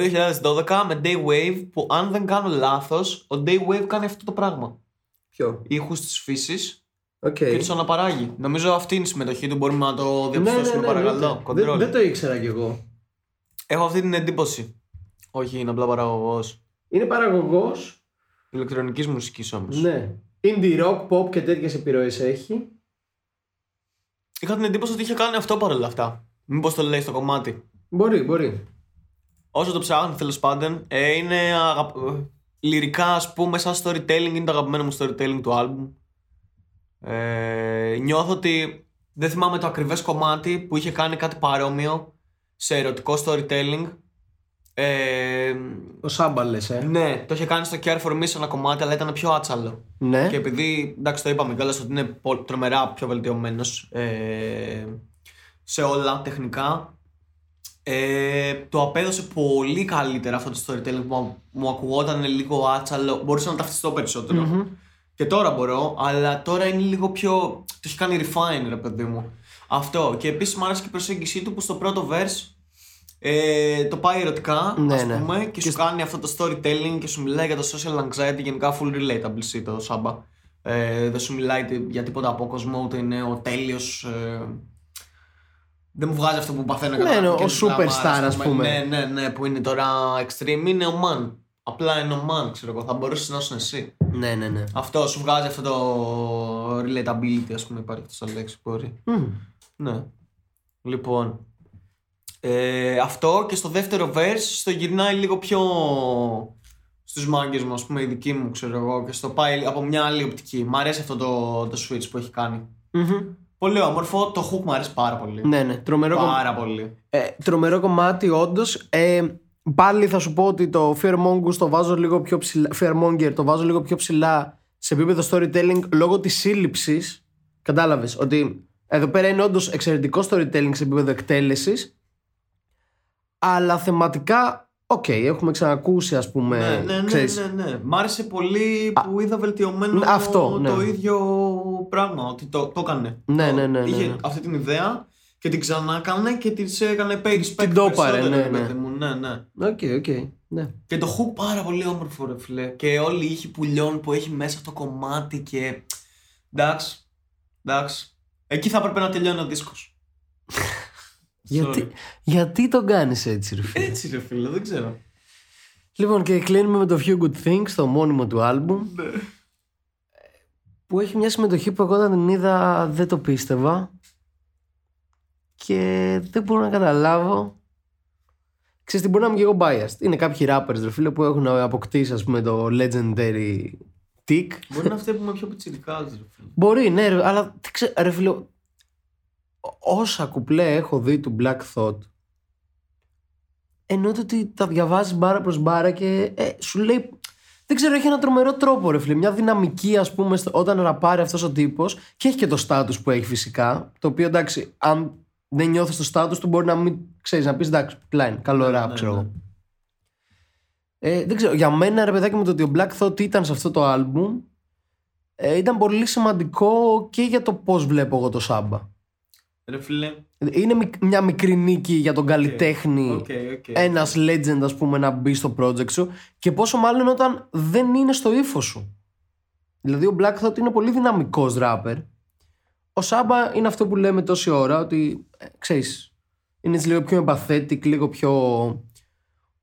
2012 με Day Wave που αν δεν κάνω λάθος, ο Day Wave κάνει αυτό το πράγμα. Ποιο; Ήχους της φύσης Οκ. και τους αναπαράγει. Νομίζω αυτή είναι η συμμετοχή του, μπορούμε να το Ναι, ναι, διαπιστώσουμε ναι, παρακαλώ. ναι. Δεν, Control. δεν το ήξερα κι εγώ. Έχω αυτή την εντύπωση. Όχι, είναι απλά παραγωγός. Είναι παραγωγός. Ηλεκτρονικής μουσικής όμως. Ναι. Indie rock, pop και τέτοιες επιρροές έχει. Είχα την εντύπωση ότι είχε κάνει αυτό παρόλα αυτά. Μήπως το λέει στο κομμάτι. Μπορεί, μπορεί. όσο το ψάχνει τέλος πάντων, ε, είναι αγαπ... ε, λυρικά ας πούμε, σαν storytelling, είναι το αγαπημένο μου storytelling του album. Ε, νιώθω ότι δεν θυμάμαι το ακριβές κομμάτι που είχε κάνει κάτι παρόμοιο σε ερωτικό storytelling. Ε, Ο Σάμπα λες, ε. ναι, το είχε κάνει στο Care for Me σε ένα κομμάτι, αλλά ήταν πιο άτσαλο. Ναι. Και επειδή, εντάξει, το είπαμε κιόλας ότι είναι πο- τρομερά πιο βελτιωμένος ε, σε όλα τεχνικά. Ε, το απέδωσε πολύ καλύτερα αυτό το storytelling που μου, μου ακουγόταν λίγο άτσαλο. Μπορούσα να ταυτιστώ περισσότερο. Και τώρα μπορώ, αλλά τώρα είναι λίγο πιο. Το έχει κάνει refine, ρε παιδί μου. Αυτό. Και επίσης μου άρεσε και η προσέγγιση του που στο πρώτο verse ε, το πάει ερωτικά, Ναι, ας ναι. πούμε, και, σου κάνει αυτό το storytelling και σου μιλάει για το social anxiety, γενικά full relatable το Σάμπα. Ε, δεν σου μιλάει τι- για τίποτα από κόσμο, ούτε είναι ο τέλειος... Ε, δεν μου βγάζει αυτό που παθαίνω Ναι, κατά ναι, ο και superstar, ας πούμε. Ναι, ναι, ναι, που είναι τώρα extreme, είναι ο man. Απλά είναι ο man, ξέρω εγώ, θα μπορούσες να είσαι εσύ. Ναι, ναι, ναι. Αυτό σου βγάζει αυτό το relatability, ας πούμε, υπάρχει αυτό σαν λέξη που μπορεί. Μμμ. Ναι. Λοιπόν. Ε, αυτό και στο δεύτερο verse στο γυρνάει λίγο πιο στους μάγκες μου, ας πούμε, η δική μου, ξέρω εγώ, και στο πάει από μια άλλη οπτική. Μ' αρέσει αυτό το, το switch που έχει κάνει. Μμμ. Πολύ όμορφο, το hook μου αρέσει πάρα πολύ. Ναι, ναι. Τρομερό, κομμ- Πάρα πολύ. ε, τρομερό κομμάτι, όντως. Ε, πάλι θα σου πω ότι το Fearmonger το βάζω λίγο πιο ψηλά. Fearmonger το βάζω λίγο πιο ψηλά σε επίπεδο storytelling λόγω της σύλληψης. Κατάλαβες ότι εδώ πέρα είναι όντως εξαιρετικό storytelling σε επίπεδο εκτέλεσης. Αλλά θεματικά, οκ, έχουμε ξανακούσει, ας πούμε. ναι, ναι, ναι, ξέρεις, ναι, ναι. Μ' άρεσε πολύ που είδα βελτιωμένο Ναι, αυτό, ναι. το ίδιο πράγμα, ότι το, το έκανε. Ναι, Το- ναι, ναι, ναι, Είχε ναι. αυτή την ιδέα και την ξανά έκανε και τη έκανε pay respect Την το έπαρε, περισσότερο, ναι, ρε ναι. παιδί μου. ναι, ναι. Οκ, οκ. Ναι. Και το hook πάρα πολύ όμορφο ρε φίλε. Και όλοι οι ήχοι πουλιών που έχει μέσα αυτό το κομμάτι και... Εντάξει, εντάξει. Εκεί θα έπρεπε να τελειώνει ο δίσκος. *laughs* Γιατί, γιατί τον κάνεις έτσι, ρε φίλε; Έτσι ρε φίλε, δεν ξέρω. Λοιπόν, και κλείνουμε με το Few Good Things, το μόνιμο του άλμπουμ. Ναι. Που έχει μια συμμετοχή που εγώ όταν την είδα δεν το πίστευα. Και δεν μπορώ να καταλάβω. Ξέρεις τι, μπορεί να είμαι και εγώ biased. Είναι κάποιοι rappers, ρε φίλε, που έχουν αποκτήσει, ας πούμε, το legendary tick. Μπορεί να αυτοί που είμαι πιο πιτσιρικάς ρε φίλε. Μπορεί, ναι, ρε, αλλά δεν ξέρω, ρε φίλε, ό- όσα κουπλέ έχω δει του Black Thought, εννοείται ότι τα διαβάζεις μπάρα προς μπάρα και ε, σου λέει. Δεν ξέρω, έχει ένα τρομερό τρόπο, ρε φίλε. Μια δυναμική, ας πούμε, στο- όταν ραπάρει αυτός ο τύπος και έχει και το στάτου που έχει φυσικά. Το οποίο εντάξει, αν δεν νιώθεις το στάτους του, μπορεί να μην ξέρεις, να πεις εντάξει, klein, καλό ραπ, ναι, ξέρω ναι. εγώ. Ε, δεν ξέρω, για μένα ρε παιδάκι μου το ότι ο Black Thought ήταν σε αυτό το άλμπουμ ε, ήταν πολύ σημαντικό και για το πώς βλέπω εγώ το Saba. Ρε φίλε, Είναι μικ- μια μικρή νίκη για τον καλλιτέχνη οκ, οκ. ένας legend ας πούμε να μπει στο project σου και πόσο μάλλον όταν δεν είναι στο ύφος σου. Δηλαδή ο Black Thought είναι πολύ δυναμικός rapper. Ο Saba είναι αυτό που λέμε τόση ώρα ότι ε, ξέρεις είναι έτσι λίγο πιο empathetic, λίγο πιο...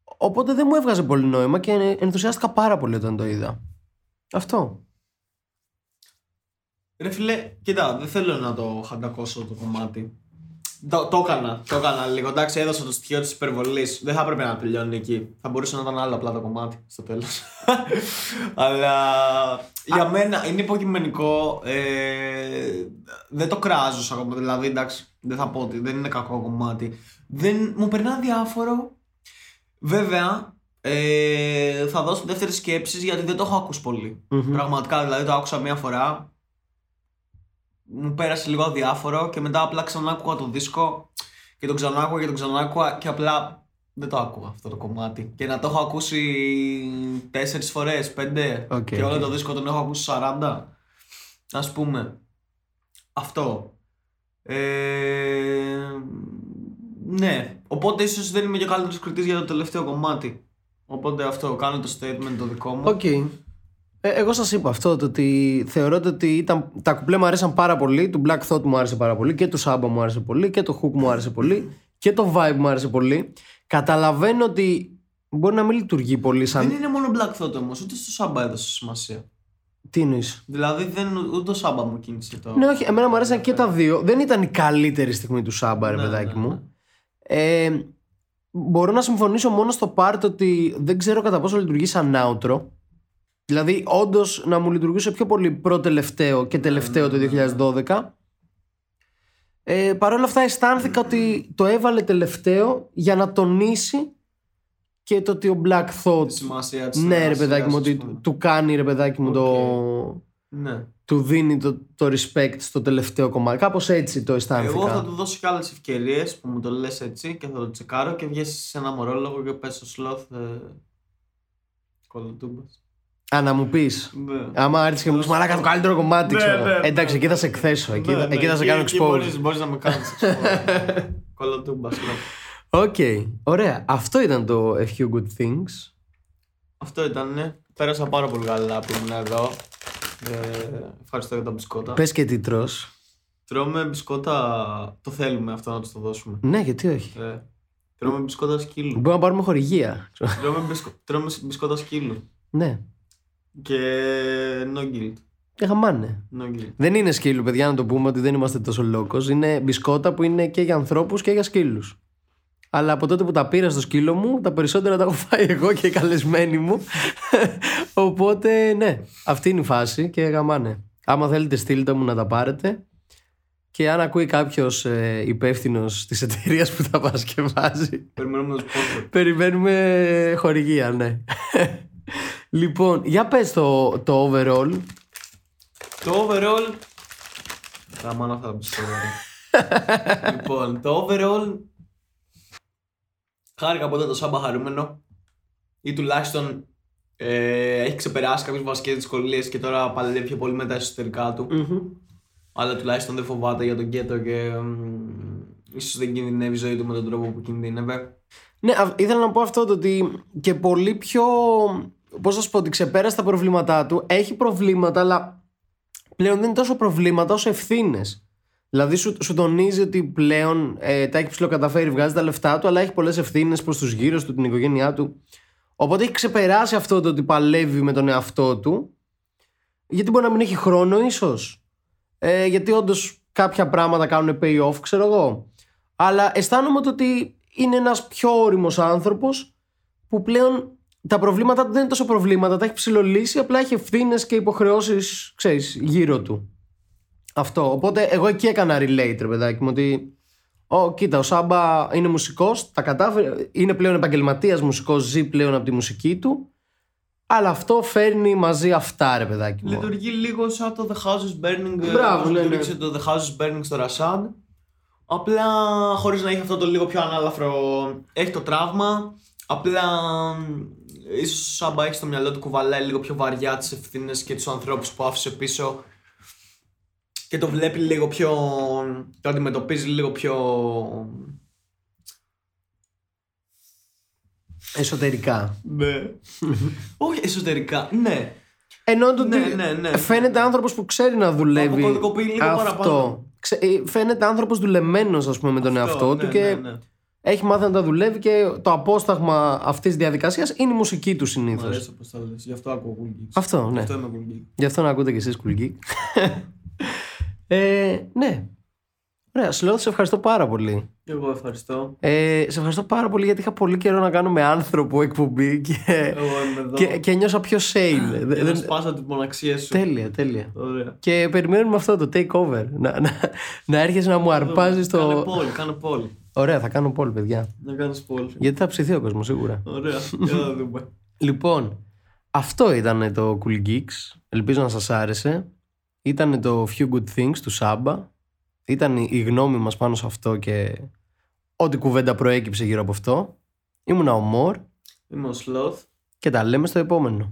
Οπότε δεν μου έβγαζε πολύ νόημα και ενθουσιάστηκα πάρα πολύ όταν το είδα. Αυτό. Ρε φίλε, κοίτα, δεν θέλω να το χαντακώσω το κομμάτι. Το, το έκανα, το έκανα λίγο. Εντάξει, έδωσα το στοιχείο της υπερβολής. Δεν θα έπρεπε να τελειώνει εκεί. Θα μπορούσε να ήταν άλλο απλά το κομμάτι στο τέλος. *laughs* Αλλά για μένα είναι υποκειμενικό. Ε, δεν το κράζω σαν κομμάτι. Δηλαδή, εντάξει, δεν θα πω ότι δεν είναι κακό κομμάτι. Δεν, μου περνά αδιάφορο. Βέβαια, ε, θα δώσω δεύτερη σκέψη γιατί δεν το έχω ακούσει πολύ. Μμμ. Πραγματικά, δηλαδή το άκουσα μία φορά. Μου πέρασε λίγο αδιάφορο και μετά απλά ξανά άκουγα το δίσκο και τον ξανά άκουγα και τον ξανά άκουγα και απλά δεν το άκουγα αυτό το κομμάτι. Και να το έχω ακούσει τέσσερις φορές, πέντε Οκ, και όλο οκ. το δίσκο τον έχω ακούσει 40. Ας πούμε. Αυτό. Ε, ναι. Οπότε ίσως δεν είμαι και ο καλύτερος κριτής για το τελευταίο κομμάτι. Οπότε αυτό, κάνω το statement το δικό μου. Οκ. Ε, εγώ σας είπα αυτό, το ότι θεωρώ το ότι ήταν, τα κουπλέ μου αρέσαν πάρα πολύ, του Black Thought μου άρεσε πάρα πολύ και του Saba μου άρεσε πολύ και το hook μου άρεσε πολύ και το vibe μου άρεσε πολύ. Καταλαβαίνω ότι μπορεί να μην λειτουργεί πολύ σαν... Δεν είναι μόνο Black Thought όμως, ούτε στο Σάμπα έδωσε σημασία. Τι εννοείς; Δηλαδή δεν, ούτε το Σάμπα μου κίνησε το. Ναι, όχι, εμένα μου αρέσαν και τα δύο. Δεν ήταν η καλύτερη στιγμή του Samba, ρε Ναι, παιδάκι ναι, μου. ναι. Ε, μπορώ να συμφωνήσω μόνο στο part ότι δεν ξέρω κατά πόσο λειτουργεί σαν outro. Δηλαδή, όντως να μου λειτουργούσε πιο πολύ προτελευταίο και τελευταίο το 2012. Ε, Παρ' όλα αυτά αισθάνθηκα ότι το έβαλε τελευταίο για να τονίσει και το ότι ο Black Thought Τη σημασία της ναι ρε συνεργασίας, παιδάκι μου ας ότι πούμε. του κάνει ρε παιδάκι μου το Ναι. του δίνει το, το respect στο τελευταίο κομμάτι κάπως έτσι το αισθάνθηκα Εγώ θα του δώσω και άλλες ευκαιρίες που μου το λες έτσι και θα το τσεκάρω και βγαίνει σε ένα μορόλογο και πες στο sloth. Ε... Κολοτούμπα. Α, να μου πεις. Ναι. Άμα έρθεις και μου πεις Μαλάκα το καλύτερο κομμάτι, Ναι, ξέρω. ναι, ναι. Εντάξει, εκεί θα σε εκθέσω. Εκεί, Ναι, θα- ναι, εκεί θα σε κάνω expose. Μπορείς, μπορείς να με κάνεις expose. *laughs* Κολοτούμπα, sloth. Οκ. Ωραία. Αυτό ήταν το A Few Good Things. Αυτό ήταν. Πέρασα πάρα πολύ καλά που ήμουν εδώ. Ε, ευχαριστώ για τα μπισκότα. Πες και τι τρως. Τρώμε μπισκότα. Το θέλουμε αυτό να τους το δώσουμε. Ναι, γιατί όχι. Ε, τρώμε μπισκότα σκύλου. Μπορούμε να πάρουμε χορηγία. τρώμε, μπισκο... τρώμε μπισκότα σκύλου. ναι. Και no guilt. Και χαμάνε. No guilt. Δεν είναι σκύλου, παιδιά, να το πούμε ότι δεν είμαστε τόσο locos. Είναι μπισκότα που είναι και για ανθρώπους και για σκύλους. Αλλά από τότε που τα πήρα στο σκύλο μου, τα περισσότερα τα έχω φάει εγώ και οι καλεσμένοι μου. *laughs* Οπότε, ναι, αυτή είναι η φάση και γαμάνε. Άμα θέλετε, στείλτε μου να τα πάρετε. Και αν ακούει κάποιος ε, υπεύθυνος της εταιρείας που τα *laughs* παρασκευάζει, Περιμένουμε το sponsor. περιμένουμε χορηγία, ναι. *laughs* λοιπόν, για πες το, το overall. Το overall. Τα μάνα αυτά τα μπισκότα. ρε. λοιπόν, το overall. Χάρηκα ποτέ το Σάμπα χαρούμενο. Ή τουλάχιστον ε, έχει ξεπεράσει κάποιε βασικές δυσκολίες και τώρα παλεύει πιο πολύ με τα εσωτερικά του. Αλλά τουλάχιστον δεν φοβάται για τον γκέτο και μ, ίσως δεν κινδυνεύει η ζωή του με τον τρόπο που κινδύνευε. Ναι, α- ήθελα να πω αυτό το ότι και πολύ πιο. Πώς να σου πω, ότι ξεπέρασε τα προβλήματά του. Έχει προβλήματα, αλλά πλέον δεν είναι τόσο προβλήματα όσο ευθύνες. Δηλαδή σου, σου τονίζει ότι πλέον ε, τα έχει ψηλοκαταφέρει, βγάζει τα λεφτά του, αλλά έχει πολλές ευθύνες προς τους γύρω του, την οικογένειά του. Οπότε έχει ξεπεράσει αυτό το ότι παλεύει με τον εαυτό του. Γιατί μπορεί να μην έχει χρόνο, ίσως. Ε, γιατί όντως κάποια πράγματα κάνουν pay off, ξέρω εγώ. Αλλά αισθάνομαι το ότι είναι ένας πιο όριμος άνθρωπος που πλέον τα προβλήματα του δεν είναι τόσο προβλήματα, τα έχει ψηλολύσει, απλά έχει ευθύνες και υποχρεώσεις, ξέρεις, γύρω του. Αυτό. Οπότε εγώ εκεί έκανα relate, ρε παιδάκι μου, ότι Ω, κοίτα, ο Σάμπα είναι μουσικός, τα κατάφερε, είναι πλέον επαγγελματίας μουσικός, ζει πλέον από τη μουσική του, αλλά αυτό φέρνει μαζί αυτά, ρε παιδάκι μου. Λειτουργεί λίγο σαν το The House is Burning. ε, Μπράβο, όπως ναι, ναι. λειτουργήσε το The House is Burning στο Ρασάντ. Απλά χωρίς να έχει αυτό το λίγο πιο ανάλαφρο. Έχει το τραύμα. Απλά μ, ίσως ο Σάμπα έχεις στο μυαλό του κουβαλάει λίγο πιο βαριά τις ευθύνες και τους ανθρώπους που άφησε πίσω. Και το βλέπει λίγο πιο. Το αντιμετωπίζει λίγο πιο. Εσωτερικά. Ναι. Όχι εσωτερικά. Ναι. Ενώ το Ναι, ότι ναι, ναι. φαίνεται άνθρωπος που ξέρει να δουλεύει αποκωδικοποιεί λίγο παραπάνω. Ξε- ε, Φαίνεται άνθρωπος δουλεμένος ας πούμε με τον εαυτό ναι, του και ναι, ναι. Έχει μάθει να τα δουλεύει και το απόσταγμα αυτής της διαδικασίας είναι η μουσική του Μ' συνήθως. αρέσει όπως το λες. Γι' αυτό ακούω Cool Geeks. Αυτό, ναι. Αυτό είμαι Cool Geek. Γι' αυτό να ακούτε και εσείς Cool Geek. *laughs* ε, ναι. Ωραία, Σλόθ, σε ευχαριστώ πάρα πολύ. Εγώ ευχαριστώ. Ε, σε ευχαριστώ πάρα πολύ γιατί είχα πολύ καιρό να κάνω με άνθρωπο εκπομπή και, Εγώ είμαι εδώ. και, και νιώσα πιο sane. Για Δεν- να δεν- σπάσω την μοναξία σου. τέλεια, τέλεια. Ωραία. Και περιμένουμε αυτό το takeover. Να, να, να έρχεσαι να μου αρπάζεις Κάνε το. πόλ, κάνε πόλ. Ωραία, θα κάνω πόλ, παιδιά. Να κάνεις πόλ. Γιατί θα ψηθεί ο κόσμος σίγουρα. Ωραία. Για να δούμε. *laughs* Λοιπόν, αυτό ήταν το Cool Geeks. Ελπίζω να σας άρεσε. Ήταν το Few Good Things του Σάμπα. Ήταν η γνώμη μας πάνω σε αυτό και ό,τι κουβέντα προέκυψε γύρω από αυτό. Ήμουνα ο Μορ Είμαι ο Sloth. και τα λέμε στο επόμενο.